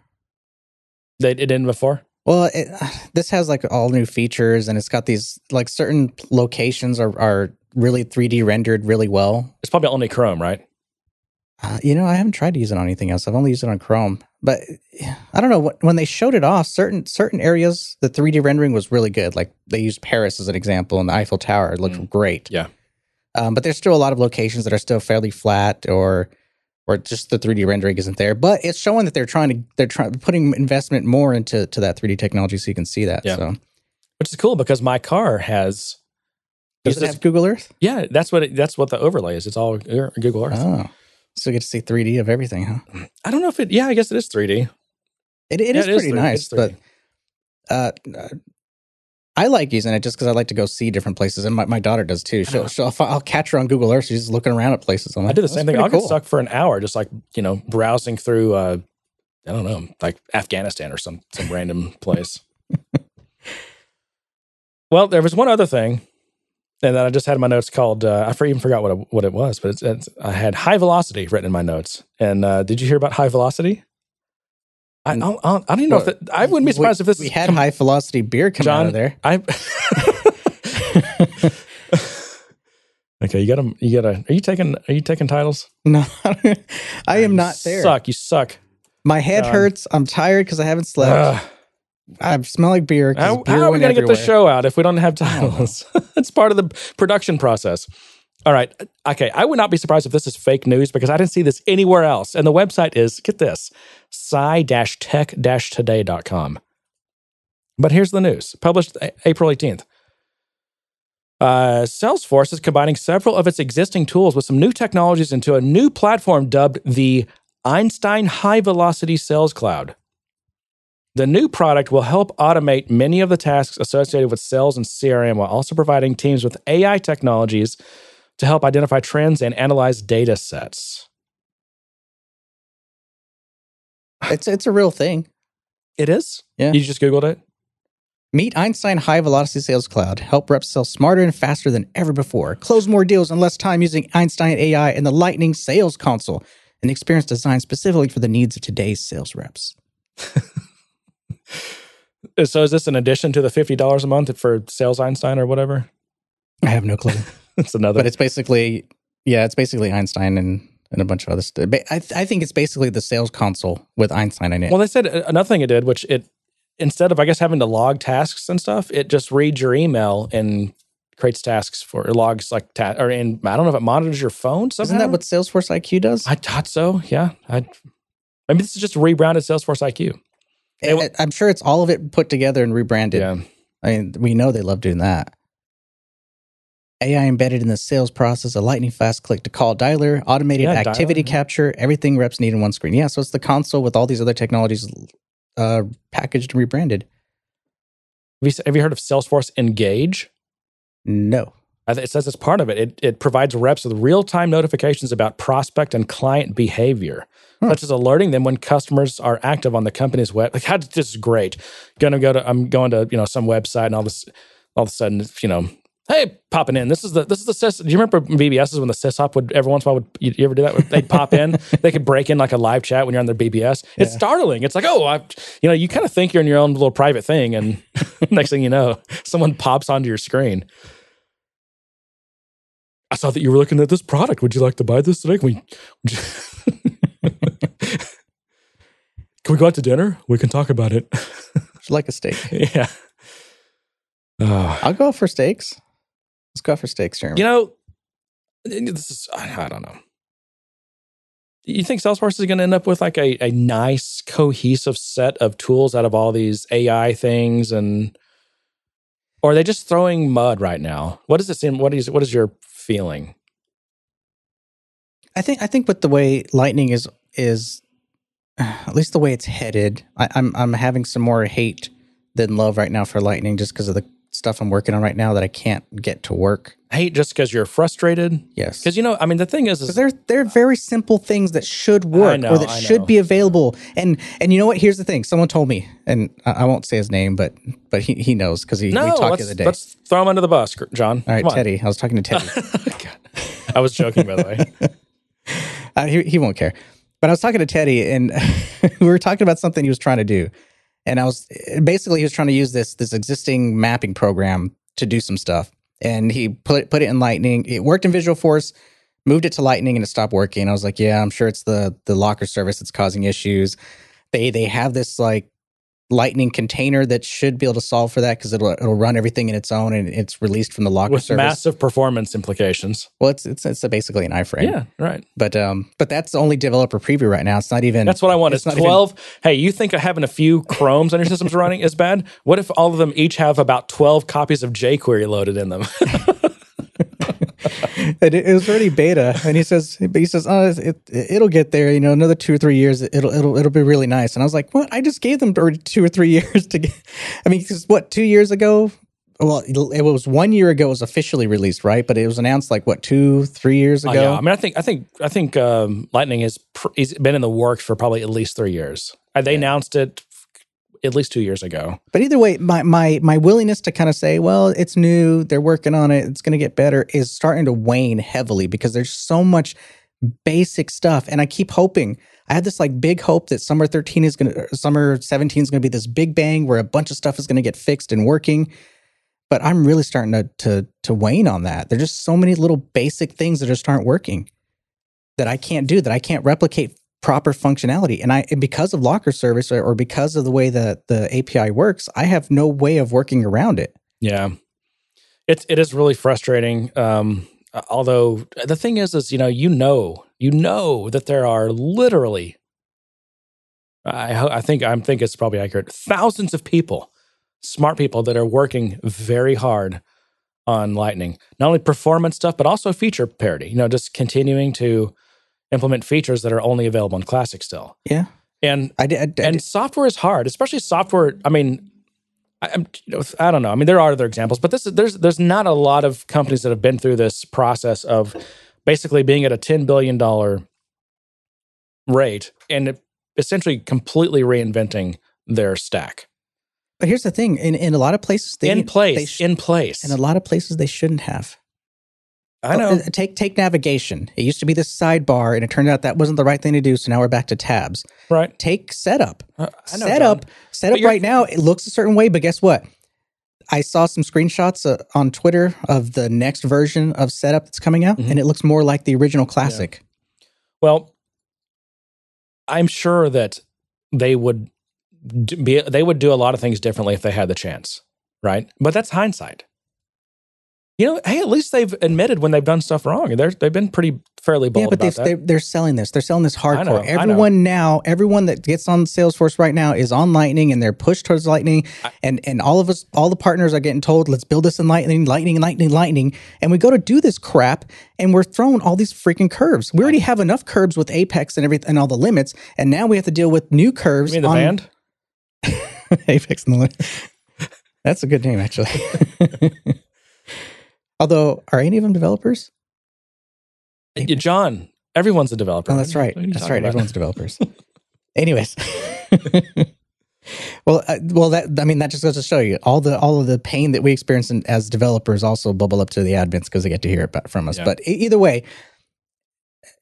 [SPEAKER 2] they it didn't before.
[SPEAKER 1] Well, it, this has like all new features, and it's got these like certain locations are are really 3D rendered really well.
[SPEAKER 2] It's probably only Chrome, right?
[SPEAKER 1] Uh, you know, I haven't tried to use it on anything else. I've only used it on Chrome, but I don't know when they showed it off. Certain certain areas, the 3D rendering was really good. Like they used Paris as an example, and the Eiffel Tower it looked great.
[SPEAKER 2] Yeah.
[SPEAKER 1] Um, but there's still a lot of locations that are still fairly flat, or or just the 3D rendering isn't there. But it's showing that they're trying to they're trying putting investment more into to that 3D technology, so you can see that.
[SPEAKER 2] Yeah.
[SPEAKER 1] So
[SPEAKER 2] Which is cool because my car has.
[SPEAKER 1] Does it have Google Earth?
[SPEAKER 2] Yeah, that's what it, that's what the overlay is. It's all Google Earth.
[SPEAKER 1] Oh, so you get to see 3D of everything, huh?
[SPEAKER 2] I don't know if it. Yeah, I guess it is 3D.
[SPEAKER 1] It, it
[SPEAKER 2] Yeah,
[SPEAKER 1] is
[SPEAKER 2] it is
[SPEAKER 1] pretty
[SPEAKER 2] 3D.
[SPEAKER 1] nice, but
[SPEAKER 2] 3D.
[SPEAKER 1] uh, I like using it just because I like to go see different places, and my, my daughter does too. She'll, she'll I'll catch her on Google Earth. She's just looking around at places. I'm
[SPEAKER 2] I do the same thing. I'll get stuck for an hour, just like you know, browsing through. uh I don't know, like Afghanistan or some some random place. well, there was one other thing, and then I just had my notes called. Uh, I for- even forgot what it, what it was, but it's, it's I had high velocity written in my notes. And uh, did you hear about high velocity? I, I, don't, I don't even know if that, I wouldn't be surprised
[SPEAKER 1] we,
[SPEAKER 2] if this
[SPEAKER 1] we had high velocity beer come out of there.
[SPEAKER 2] I. okay, you got to You got to Are you taking? Are you taking titles?
[SPEAKER 1] No, I am not there.
[SPEAKER 2] Suck. You suck.
[SPEAKER 1] My head
[SPEAKER 2] John.
[SPEAKER 1] hurts. I'm tired because I haven't slept.
[SPEAKER 2] Ugh.
[SPEAKER 1] I smell like beer.
[SPEAKER 2] How,
[SPEAKER 1] beer
[SPEAKER 2] how are we going to get the show out if we don't have titles? it's part of the production process. All right. Okay. I would not be surprised if this is fake news because I didn't see this anywhere else. And the website is, get this, sci-tech-today.com. But here's the news published April 18th. Uh, Salesforce is combining several of its existing tools with some new technologies into a new platform dubbed the Einstein High Velocity Sales Cloud. The new product will help automate many of the tasks associated with sales and CRM while also providing teams with AI technologies to help identify trends and analyze data sets.
[SPEAKER 1] It's it's a real thing.
[SPEAKER 2] It is?
[SPEAKER 1] Yeah.
[SPEAKER 2] You just Googled it?
[SPEAKER 1] Meet Einstein High Velocity Sales Cloud. Help reps sell smarter and faster than ever before. Close more deals in less time using Einstein AI and the Lightning Sales Console, an experience designed specifically for the needs of today's sales reps.
[SPEAKER 2] So is this an addition to the $50 a month for Sales Einstein or whatever?
[SPEAKER 1] I have no clue,
[SPEAKER 2] It's another.
[SPEAKER 1] but it's basically yeah, it's basically Einstein and and a bunch of other stuff. I I think it's basically the sales console with Einstein in it.
[SPEAKER 2] well, they said uh, another thing it did, which it, instead of, I guess, having to log tasks and stuff, it just reads your email and creates tasks for, it logs like, ta- or in, I don't know if it monitors your phone somehow.
[SPEAKER 1] Isn't that what Salesforce IQ does?
[SPEAKER 2] I thought so. Yeah. I, maybe this is just rebranded Salesforce IQ.
[SPEAKER 1] I, I'm sure it's all of it put together and rebranded.
[SPEAKER 2] Yeah.
[SPEAKER 1] I mean, we know they love doing that. AI embedded in the sales process, a lightning fast click to call dialer, automated
[SPEAKER 2] Yeah,
[SPEAKER 1] activity
[SPEAKER 2] dialer,
[SPEAKER 1] capture, everything reps need in one screen. Yeah, so it's the console with all these other technologies uh, packaged and rebranded.
[SPEAKER 2] Have you, have you heard of Salesforce Engage?
[SPEAKER 1] No.
[SPEAKER 2] It says it's part of it. It, it provides reps with real time notifications about prospect and client behavior, Hmm. such as alerting them when customers are active on the company's web. Like, how, this is great. Going to go to, I'm going to, you know, some website and all this, all of a sudden, you know, hey, popping in. This is the, this is the sys. Do you remember BBSs when the sysop would every once in a while would you, you ever do that? They'd pop in. they could break in like a live chat when you're on their BBS. It's startling. It's like, oh, I, you know, you kind of think you're in your own little private thing, and next thing you know, someone pops onto your screen. I saw that you were looking at this product. Would you like to buy this today? Can we, can we go out to dinner? We can talk about it.
[SPEAKER 1] Like a steak?
[SPEAKER 2] yeah. Oh.
[SPEAKER 1] I'll go for steaks. Let's go out for steaks, Jeremy.
[SPEAKER 2] You know, this is, I I don't know. You think Salesforce is going to end up with like a, a nice, cohesive set of tools out of all these AI things? And, or are they just throwing mud right now? What does it seem? What is, what is your feeling?
[SPEAKER 1] I think I think with the way Lightning is is at least the way it's headed, I, I'm I'm having some more hate than love right now for Lightning just because of the stuff I'm working on right now that I can't get to work.
[SPEAKER 2] Hate just because you're frustrated.
[SPEAKER 1] Yes.
[SPEAKER 2] Because you know, I mean, the thing is, is
[SPEAKER 1] they're they're very simple things that should work
[SPEAKER 2] know,
[SPEAKER 1] or that
[SPEAKER 2] I
[SPEAKER 1] should
[SPEAKER 2] know.
[SPEAKER 1] be available. And and you know what? Here's the thing. Someone told me, and I, I won't say his name, but but he, he knows because he
[SPEAKER 2] no.
[SPEAKER 1] we talked the other day.
[SPEAKER 2] let's throw him under the bus, John.
[SPEAKER 1] All right. Teddy. I was talking to Teddy.
[SPEAKER 2] I was joking, by the way.
[SPEAKER 1] uh, he he won't care. But I was talking to Teddy, and we were talking about something he was trying to do. And I was basically he was trying to use this this existing mapping program to do some stuff. And he put put it in Lightning. It worked in Visualforce, moved it to Lightning, and it stopped working. I was like, yeah, I'm sure it's the the locker service that's causing issues. They they have this like Lightning container that should be able to solve for that because it'll it'll run everything in its own and it's released from the locker
[SPEAKER 2] With
[SPEAKER 1] service.
[SPEAKER 2] massive performance implications.
[SPEAKER 1] well, it's it's it's basically an iframe.
[SPEAKER 2] Yeah, right.
[SPEAKER 1] But um, but that's the only developer preview right now. It's not even.
[SPEAKER 2] That's what I want.
[SPEAKER 1] It's
[SPEAKER 2] Is
[SPEAKER 1] not even-
[SPEAKER 2] twelve? hey, you think having a few Chromes on your systems running is bad? What if all of them each have about twelve copies of jQuery loaded in them?
[SPEAKER 1] it, it was already beta, and he says, but he says, oh, it, it'll get there. You know, another two or three years, it'll it'll it'll be really nice. And I was like, what? I just gave them two or three years to get. I mean, 'cause what? Two years ago. Well, it was one year ago. It was officially released, right? But it was announced like what two, three years
[SPEAKER 2] Oh,
[SPEAKER 1] ago.
[SPEAKER 2] yeah, I mean, I think, I think, I think um, Lightning has pr- been in the works for probably at least three years. Uh, They announced it at least two years ago.
[SPEAKER 1] But either way, my my my willingness to kind of say, well, it's new, they're working on it, it's going to get better, is starting to wane heavily because there's so much basic stuff, and I keep hoping. I had this like big hope that summer 13 is going to, summer 17 is going to be this big bang where a bunch of stuff is going to get fixed and working. But I'm really starting to to to wane on that. There's just so many little basic things that just aren't working that I can't do that I can't replicate proper functionality. And I because of locker service or, or because of the way that the API works, I have no way of working around it.
[SPEAKER 2] Yeah, it it is really frustrating. Um, although the thing is, is you know, you know, you know that there are literally, I I think I'm think it's probably accurate, thousands of people, smart people that are working very hard on Lightning, not only performance stuff but also feature parity. You know, just continuing to implement features that are only available in Classic still.
[SPEAKER 1] Yeah.
[SPEAKER 2] And
[SPEAKER 1] I did. I, did-
[SPEAKER 2] and software is hard, especially software. I mean, I, I'm, I don't know. I mean, there are other examples, but this is there's there's not a lot of companies that have been through this process of basically being at a ten billion dollar rate and essentially completely reinventing their stack
[SPEAKER 1] but here's the thing: in, in a lot of places, they
[SPEAKER 2] in
[SPEAKER 1] they
[SPEAKER 2] place.
[SPEAKER 1] sh-
[SPEAKER 2] in place.
[SPEAKER 1] in a lot of places they shouldn't have.
[SPEAKER 2] I know.
[SPEAKER 1] Uh, Take take navigation. It used to be the sidebar, and it turned out that wasn't the right thing to do. So now we're back to tabs.
[SPEAKER 2] right.
[SPEAKER 1] Take setup.
[SPEAKER 2] Uh, I know,
[SPEAKER 1] setup.
[SPEAKER 2] John.
[SPEAKER 1] Setup right now it looks a certain way, but guess what? I saw some screenshots uh, on Twitter of the next version of setup that's coming out,
[SPEAKER 2] Mhm.
[SPEAKER 1] and it looks more like the original classic.
[SPEAKER 2] Well, I'm sure that they would be they would do a lot of things differently if they had the chance, right? But that's hindsight. You know, hey, at least they've admitted when they've done stuff wrong. They're, they've been pretty fairly bold
[SPEAKER 1] yeah, but they've,
[SPEAKER 2] that.
[SPEAKER 1] they're, they're selling this. They're selling this hardcore.
[SPEAKER 2] know, I.
[SPEAKER 1] Everyone now, everyone that gets on Salesforce right now is on Lightning, and they're pushed towards Lightning. and and all of us, all the partners are getting told, "Let's build this in Lightning, Lightning, Lightning, Lightning." And we go to do this crap, and we're throwing all these freaking curves. We already have enough curves with Apex and everything, and all the limits, and now we have to deal with new curves.
[SPEAKER 2] you mean the
[SPEAKER 1] on
[SPEAKER 2] band?
[SPEAKER 1] Apex and the limit. That's a good name, actually. Although, are any of them developers?
[SPEAKER 2] John, everyone's a developer.
[SPEAKER 1] Oh, that's right.
[SPEAKER 2] What are you
[SPEAKER 1] That's right.
[SPEAKER 2] about?
[SPEAKER 1] Everyone's developers. Anyways, well, uh, well, that I mean, that just goes to show you all the all of the pain that we experience in, as developers also bubble up to the admins because they get to hear it from us.
[SPEAKER 2] Yeah.
[SPEAKER 1] But either way,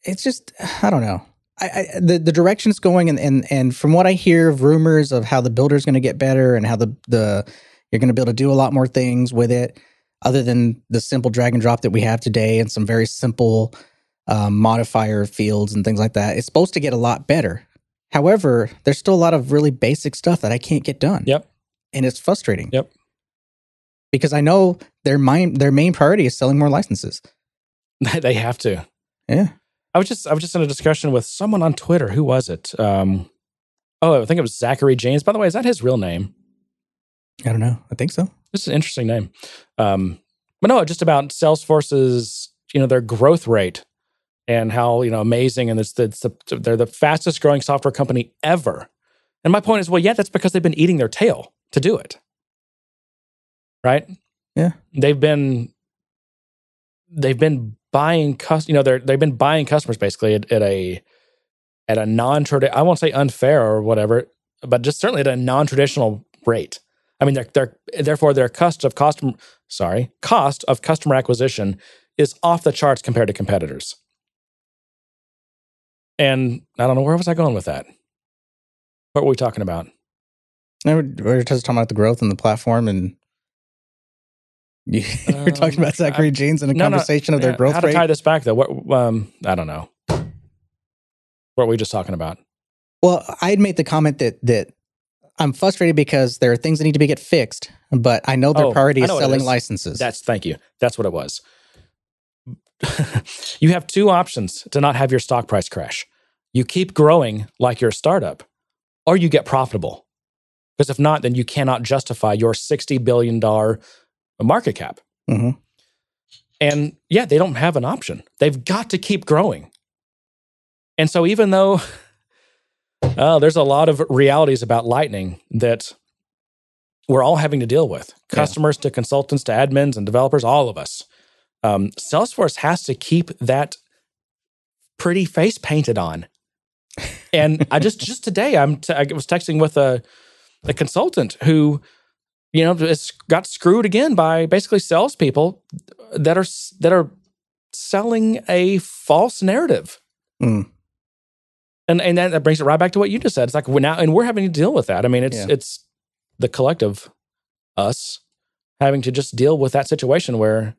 [SPEAKER 1] it's just I don't know. I, I the the direction it's going and and and from what I hear of rumors of how the builder's going to get better and how the the you're going to be able to do a lot more things with it, other than the simple drag and drop that we have today and some very simple um, modifier fields and things like that. It's supposed to get a lot better. However, there's still a lot of really basic stuff that I can't get done.
[SPEAKER 2] Yep.
[SPEAKER 1] And it's frustrating.
[SPEAKER 2] Yep.
[SPEAKER 1] Because I know their main their main priority is selling more licenses.
[SPEAKER 2] they have to.
[SPEAKER 1] Yeah.
[SPEAKER 2] I was just I was just in a discussion with someone on Twitter. Who was it? Um, oh, I think it was Zachary James. By the way, is that his real name?
[SPEAKER 1] I don't know. I think so.
[SPEAKER 2] This is an interesting name. Um, but no, just about Salesforce's, you know, their growth rate and how, you know, amazing. And it's, it's the, they're the fastest growing software company ever. And my point is, well, yeah, that's because they've been eating their tail to do it. Right.
[SPEAKER 1] Yeah.
[SPEAKER 2] they've been they've been buying cus you know they're they've been buying customers basically at, at a at a non traditional I won't say unfair or whatever, but just certainly at a non traditional rate. I mean, they're, they're therefore their cost of customer sorry cost of customer acquisition is off the charts compared to competitors. And I don't know where was I going with that. What were we talking about?
[SPEAKER 1] We're, we're just talking about the growth in the platform, and you, you're talking about
[SPEAKER 2] Um,
[SPEAKER 1] Zachary
[SPEAKER 2] I-
[SPEAKER 1] James and a
[SPEAKER 2] No, no,
[SPEAKER 1] conversation of their
[SPEAKER 2] yeah,
[SPEAKER 1] growth
[SPEAKER 2] How to
[SPEAKER 1] rate.
[SPEAKER 2] tie this back though? What um, I don't know. What were we just talking about?
[SPEAKER 1] Well, I had made the comment that that I'm frustrated because there are things that need to be get fixed, but I know their
[SPEAKER 2] Oh,
[SPEAKER 1] priority is
[SPEAKER 2] know what it
[SPEAKER 1] selling
[SPEAKER 2] is.
[SPEAKER 1] licenses.
[SPEAKER 2] That's thank you. That's what it was. you have two options to not have your stock price crash. You keep growing like you're a startup, or you get profitable. Because if not, then you cannot justify your $60 billion market cap.
[SPEAKER 1] Mhm.
[SPEAKER 2] And yeah, they don't have an option. They've got to keep growing. And so even though uh, there's a lot of realities about Lightning that we're all having to deal with
[SPEAKER 1] Yeah.
[SPEAKER 2] customers to consultants to admins and developers, all of us. Um, Salesforce has to keep that pretty face painted on. And I just just today I'm t- I was texting with a a consultant who you know got screwed again by basically salespeople that are that are selling a false narrative.
[SPEAKER 1] Mm.
[SPEAKER 2] And and that, that brings it right back to what you just said. It's like we're now and we're having to deal with that. I mean, it's
[SPEAKER 1] Yeah.
[SPEAKER 2] it's the collective us having to just deal with that situation where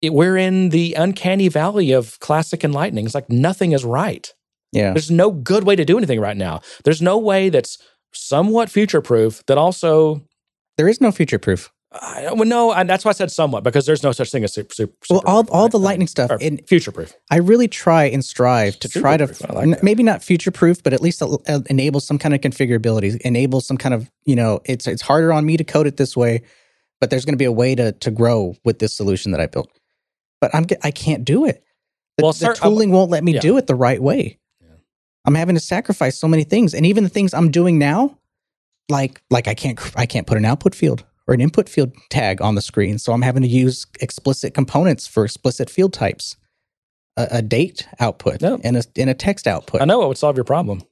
[SPEAKER 2] it, we're in the uncanny valley of classic and lightning. It's like nothing is right.
[SPEAKER 1] yeah,
[SPEAKER 2] There's no good way to do anything right now. There's no way that's somewhat future proof that also.
[SPEAKER 1] there is no future proof.
[SPEAKER 2] I, well, no, and that's why I said somewhat because there's no such thing as super. super
[SPEAKER 1] Well, all
[SPEAKER 2] right?
[SPEAKER 1] the lightning stuff, and
[SPEAKER 2] future proof.
[SPEAKER 1] I really try and strive to try to
[SPEAKER 2] Super-proof, I like
[SPEAKER 1] n- maybe not future proof, but at least uh, uh, enable some kind of configurability, enable some kind of you know it's it's harder on me to code it this way, but there's going to be a way to to grow with this solution that I built. But I'm I can't do it. The,
[SPEAKER 2] Well,
[SPEAKER 1] the
[SPEAKER 2] sir, um,
[SPEAKER 1] tooling won't let me
[SPEAKER 2] yeah.
[SPEAKER 1] do it the right way. I'm having to sacrifice so many things, and even the things I'm doing now, like like I can't I can't put an output field or an input field tag on the screen, so I'm having to use explicit components for explicit field types, a, a date output
[SPEAKER 2] No.
[SPEAKER 1] and a and a text output.
[SPEAKER 2] I know it would solve your problem.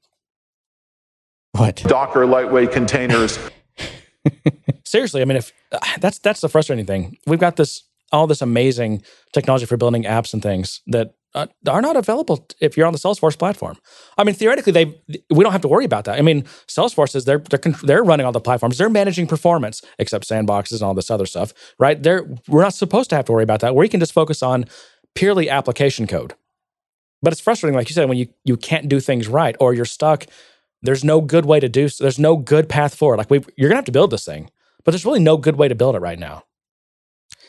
[SPEAKER 1] What?
[SPEAKER 4] Docker lightweight containers.
[SPEAKER 2] seriously, I mean, if uh, that's that's the frustrating thing, we've got this all this amazing technology for building apps and things that uh, are not available if you're on the Salesforce platform. I mean, theoretically, they we don't have to worry about that. I mean, Salesforce is they're they're, they're running all the platforms, they're managing performance, except sandboxes and all this other stuff, right? They're we're not supposed to have to worry about that. We can just focus on purely application code. But it's frustrating, like you said, when you you can't do things right or you're stuck. There's no good way to do. There's no good path forward. Like we, you're gonna have to build this thing, but there's really no good way to build it right now.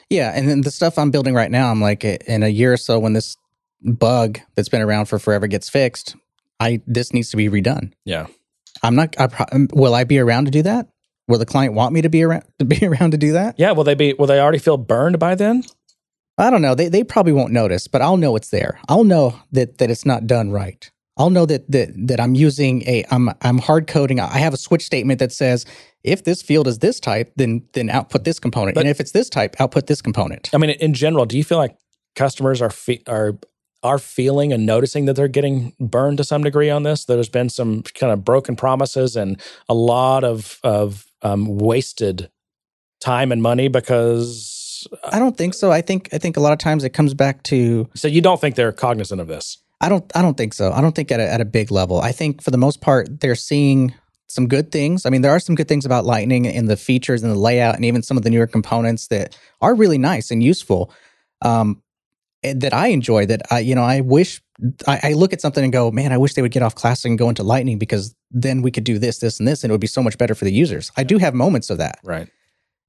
[SPEAKER 1] Yeah, and then the stuff I'm building right now, I'm like, in a year or so, when this bug that's been around for forever gets fixed, I this needs to be redone.
[SPEAKER 2] Yeah.
[SPEAKER 1] I'm not. I, pro- um, will I be around to do that? Will the client want me to be around to be around to do that?
[SPEAKER 2] Yeah. Will they be? Will they already feel burned by then?
[SPEAKER 1] I don't know. They they probably won't notice, but I'll know it's there. I'll know that that it's not done right. I'll know that that that I'm using a I'm I'm hard coding. I have a switch statement that says if this field is this type, then then output this component,
[SPEAKER 2] But-
[SPEAKER 1] and if it's this type, output this component.
[SPEAKER 2] I mean, in general, do you feel like customers are fe- are are feeling and noticing that they're getting burned to some degree on this? There's been some kind of broken promises and a lot of of um, wasted time and money because.
[SPEAKER 1] I don't think so. I think I think a lot of times it comes back to
[SPEAKER 2] So you don't think they're cognizant of this?
[SPEAKER 1] I don't I don't think so. I don't think at a, at a big level. I think for the most part they're seeing some good things. I mean, there are some good things about Lightning and the features and the layout and even some of the newer components that are really nice and useful. Um, that I enjoy. That I you know I wish I, I look at something and go, man, I wish they would get off Classic and go into Lightning because then we could do this, this, and this, and it would be so much better for the users. I do have moments of that.
[SPEAKER 2] Right.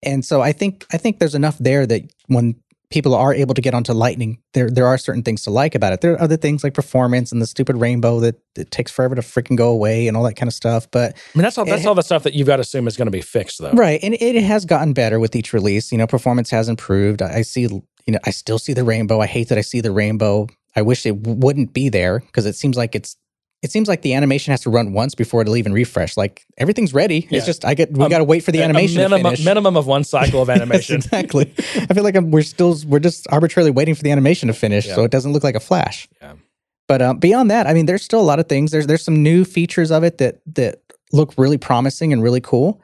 [SPEAKER 1] And so I think I think there's enough there that when people are able to get onto Lightning, there there are certain things to like about it. There are other things like performance and the stupid rainbow that it takes forever to freaking go away and all that kind of stuff. But
[SPEAKER 2] I mean, that's all. That's
[SPEAKER 1] It-
[SPEAKER 2] all the stuff that you've got to assume is going to be fixed, though.
[SPEAKER 1] right, and it has gotten better with each release. You know, performance has improved. I I see, you know, I still see the rainbow. I hate that I see the rainbow. I wish it wouldn't be there because it seems like it's it seems like the animation has to run once before it'll even refresh. Like everything's ready.
[SPEAKER 2] Yeah.
[SPEAKER 1] It's just I get we
[SPEAKER 2] Um,
[SPEAKER 1] got to wait for the animation
[SPEAKER 2] minimum,
[SPEAKER 1] to finish.
[SPEAKER 2] minimum of one cycle of
[SPEAKER 1] Yes,
[SPEAKER 2] animation.
[SPEAKER 1] exactly. I feel like I'm, we're still we're just arbitrarily waiting for the animation to finish, so it doesn't look like a flash.
[SPEAKER 2] Yeah.
[SPEAKER 1] But um, beyond that, I mean, there's still a lot of things. There's there's some new features of it that that look really promising and really cool.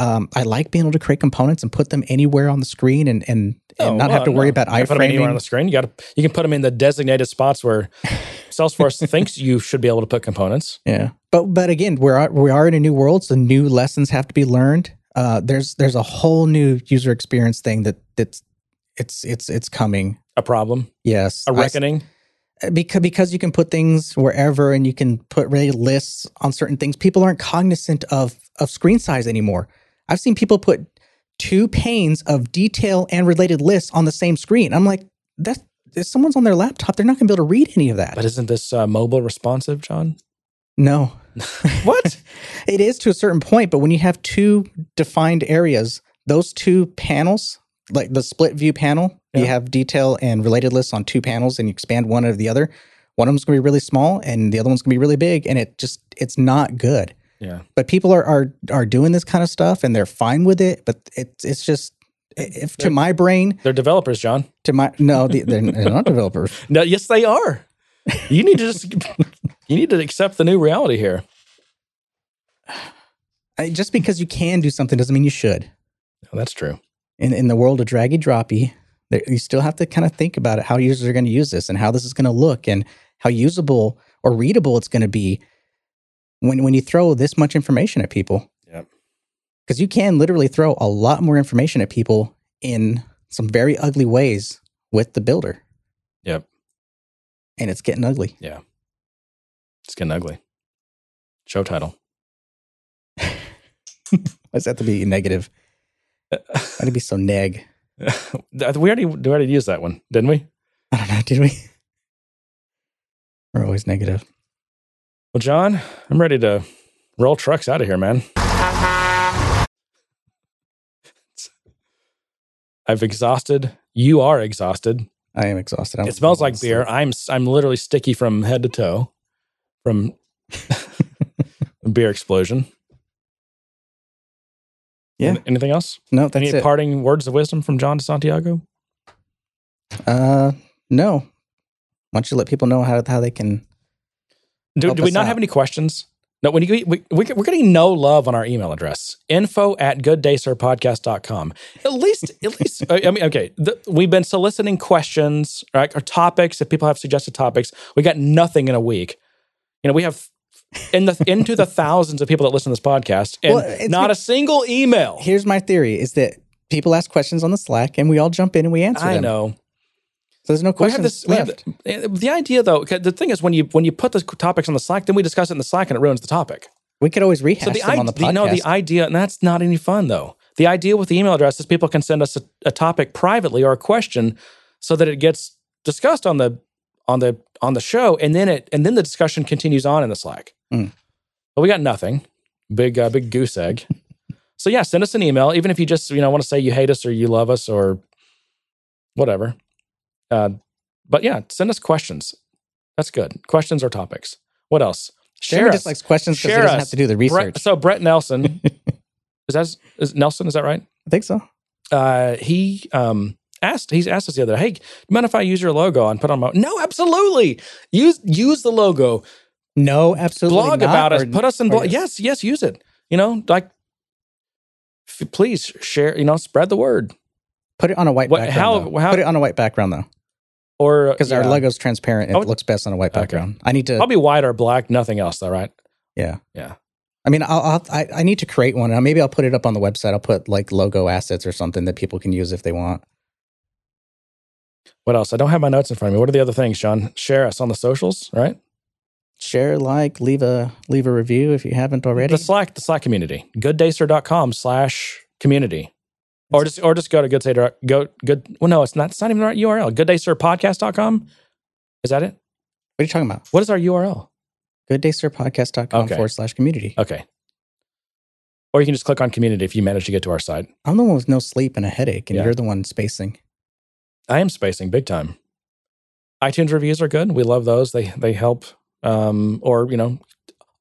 [SPEAKER 1] Um, I like being able to create components and put them anywhere on the screen and and, and
[SPEAKER 2] Oh,
[SPEAKER 1] not have to worry
[SPEAKER 2] no.
[SPEAKER 1] about
[SPEAKER 2] You can them anywhere on the screen. You got to you can put them in the designated spots where Salesforce thinks you should be able to put components.
[SPEAKER 1] Yeah, but but again, we're we are in a new world, so new lessons have to be learned. Uh, there's there's a whole new user experience thing that that's it's it's it's coming.
[SPEAKER 2] A problem,
[SPEAKER 1] Yes,
[SPEAKER 2] A reckoning.
[SPEAKER 1] because because you can put things wherever and you can put really lists on certain things. People aren't cognizant of of screen size anymore. I've seen people put two panes of detail and related lists on the same screen. I'm like, that's if someone's on their laptop, they're not going to be able to read any of that.
[SPEAKER 2] But isn't this uh, mobile responsive, John?
[SPEAKER 1] no,
[SPEAKER 2] What?
[SPEAKER 1] it is to a certain point, but when you have two defined areas, those two panels, like the split view panel, you have detail and related lists on two panels and you expand one or the other. One of them's going to be really small and the other one's going to be really big and it just it's not good.
[SPEAKER 2] Yeah.
[SPEAKER 1] But people are are are doing this kind of stuff and they're fine with it, but it's it's just if to my brain,
[SPEAKER 2] They're developers, John.
[SPEAKER 1] to my no, the, they're, they're not developers.
[SPEAKER 2] No, yes, they are. You need to just you need to accept the new reality here.
[SPEAKER 1] I, just because you can do something doesn't mean you should.
[SPEAKER 2] Oh, that's true.
[SPEAKER 1] in, in the world of draggy droppy, there, you still have to kind of think about it, how users are going to use this and how this is going to look and how usable or readable it's going to be when, when you throw this much information at people.
[SPEAKER 2] Yep.
[SPEAKER 1] Because you can literally throw a lot more information at people in some very ugly ways with the builder.
[SPEAKER 2] Yep.
[SPEAKER 1] And it's getting ugly. Yeah.
[SPEAKER 2] It's getting ugly. Show title.
[SPEAKER 1] Why does that have to be negative? Why'd be so neg?
[SPEAKER 2] we already we already used that one, didn't we?
[SPEAKER 1] I don't know. Did we? We're always negative.
[SPEAKER 2] Well, John, I'm ready to roll trucks out of here, man. I've exhausted. You are exhausted.
[SPEAKER 1] I am exhausted. I
[SPEAKER 2] It smells like beer. I'm I'm literally sticky from head to toe from beer explosion.
[SPEAKER 1] Yeah.
[SPEAKER 2] An- Anything else?
[SPEAKER 1] No, that's
[SPEAKER 2] Any
[SPEAKER 1] it.
[SPEAKER 2] parting words of wisdom from John De Santiago?
[SPEAKER 1] Uh, no. Why don't you let people know how how they can?
[SPEAKER 2] Do, do we not
[SPEAKER 1] out.
[SPEAKER 2] have any questions? No, when you we, we, we're getting no love on our email address info at gooddaysirpodcast.com. At least, at least, I mean, okay, the, we've been soliciting questions, right? Or topics. If people have suggested topics, we got nothing in a week. You know, we have in the into the thousands of people that listen to this podcast, and
[SPEAKER 1] Well,
[SPEAKER 2] not a single email.
[SPEAKER 1] Here's my theory: is that people ask questions on the Slack, and we all jump in and we answer
[SPEAKER 2] I
[SPEAKER 1] them.
[SPEAKER 2] know.
[SPEAKER 1] There's no
[SPEAKER 2] We have
[SPEAKER 1] questions
[SPEAKER 2] this. We have the, the idea, though, The thing is, when you when you put the topics on the Slack, then we discuss it in the Slack, and it ruins the topic.
[SPEAKER 1] we could always rehash
[SPEAKER 2] So the,
[SPEAKER 1] them on the
[SPEAKER 2] idea,
[SPEAKER 1] podcast.
[SPEAKER 2] no, the idea, and that's not any fun though. The idea with the email address is people can send us a, a topic privately or a question, so that it gets discussed on the on the on the show, and then it and then the discussion continues on in the Slack.
[SPEAKER 1] Mm.
[SPEAKER 2] But we got nothing. Big uh, big goose egg. so yeah, send us an email, even if you just you know want to say you hate us or you love us or whatever. Uh, but yeah, send us questions. That's good. Questions or topics. What else?
[SPEAKER 1] Jeremy
[SPEAKER 2] us.
[SPEAKER 1] just likes questions because he
[SPEAKER 2] Share
[SPEAKER 1] doesn't
[SPEAKER 2] us.
[SPEAKER 1] have to do the
[SPEAKER 2] Brett-
[SPEAKER 1] research.
[SPEAKER 2] so Brett Nelson is that is Nelson? Is that right?
[SPEAKER 1] I think so.
[SPEAKER 2] Uh, he um asked. He's asked us the other day. Hey, do you mind if I use your logo and put on my? No, absolutely. Use use the logo.
[SPEAKER 1] No, absolutely.
[SPEAKER 2] blog
[SPEAKER 1] not,
[SPEAKER 2] about us. Put us in blog. Yes, yes. Use it. You know, like f- please share. You know, spread the word.
[SPEAKER 1] Put it on a white
[SPEAKER 2] What-
[SPEAKER 1] background.
[SPEAKER 2] how- how-
[SPEAKER 1] Put it on a white background though,
[SPEAKER 2] Or
[SPEAKER 1] because
[SPEAKER 2] yeah.
[SPEAKER 1] our logo's transparent. It
[SPEAKER 2] Oh,
[SPEAKER 1] looks best on a white
[SPEAKER 2] okay.
[SPEAKER 1] background. I need to.
[SPEAKER 2] Probably white or black. Nothing else, though, right?
[SPEAKER 1] yeah.
[SPEAKER 2] Yeah.
[SPEAKER 1] I mean, I'll, I'll I, I need to create one. Uh, Maybe I'll put it up on the website. I'll put like logo assets or something that people can use if they want.
[SPEAKER 2] What else? I don't have my notes in front of me. What are the other things, Sean? Share us on the socials, right?
[SPEAKER 1] Share, like, leave a leave a review if you haven't already.
[SPEAKER 2] The Slack, the Slack community. Gooddaysir.com slash community. Or just or just go to gooddaysir go good well no, it's not it's not even the right URL. Gooddaysirpodcast.com. Is that it?
[SPEAKER 1] What are you talking about?
[SPEAKER 2] What is our URL?
[SPEAKER 1] gooddaysirpodcast.com
[SPEAKER 2] Okay.
[SPEAKER 1] forward slash community.
[SPEAKER 2] Okay. Or you can just click on community if you manage to get to our site.
[SPEAKER 1] I'm the one with no sleep and a headache, and
[SPEAKER 2] Yeah.
[SPEAKER 1] you're the one spacing.
[SPEAKER 2] I am spacing big time. iTunes reviews are good. We love those. They they help um, or you know,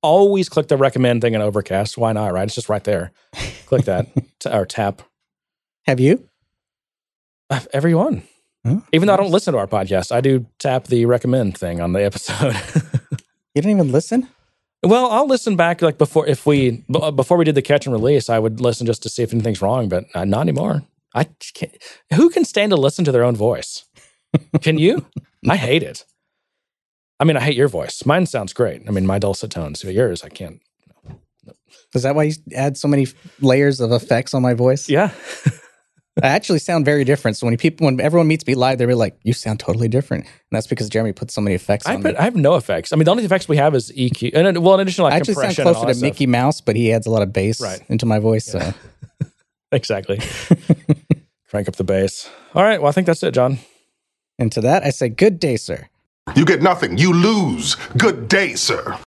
[SPEAKER 2] always click the recommend thing in Overcast. Why not? Right? It's just right there. click that T- or tap
[SPEAKER 1] Have you?
[SPEAKER 2] Uh, everyone. Even though I don't listen to our podcast, I do tap the recommend thing on the episode.
[SPEAKER 1] You didn't even listen?
[SPEAKER 2] well, I'll listen back like before if we b- before we did the catch and release, I would listen just to see if anything's wrong, but uh, not anymore. I can't. Who can stand to listen to their own voice? Can you? I hate it. I mean, I hate your voice. Mine sounds great. I mean, my dulcet tones. Yours, I can't.
[SPEAKER 1] Is that why you add so many layers of effects on my voice?
[SPEAKER 2] Yeah.
[SPEAKER 1] I actually sound very different. So when people, when everyone meets me live, they're be like, "You sound totally different," and that's because Jeremy put so many effects
[SPEAKER 2] I,
[SPEAKER 1] on
[SPEAKER 2] put,
[SPEAKER 1] me.
[SPEAKER 2] I have no effects. I mean, the only effects we have is EQ, and then- well, in addition, like
[SPEAKER 1] I actually sound
[SPEAKER 2] compression and
[SPEAKER 1] closer
[SPEAKER 2] that
[SPEAKER 1] to
[SPEAKER 2] stuff.
[SPEAKER 1] Mickey Mouse, but he adds a lot of bass
[SPEAKER 2] Right.
[SPEAKER 1] into my voice. So
[SPEAKER 2] Exactly. Crank up the bass. All right. Well, I think that's it, John.
[SPEAKER 1] and to that, I say, "Good day, sir."
[SPEAKER 4] You get nothing. You lose. Good day, sir.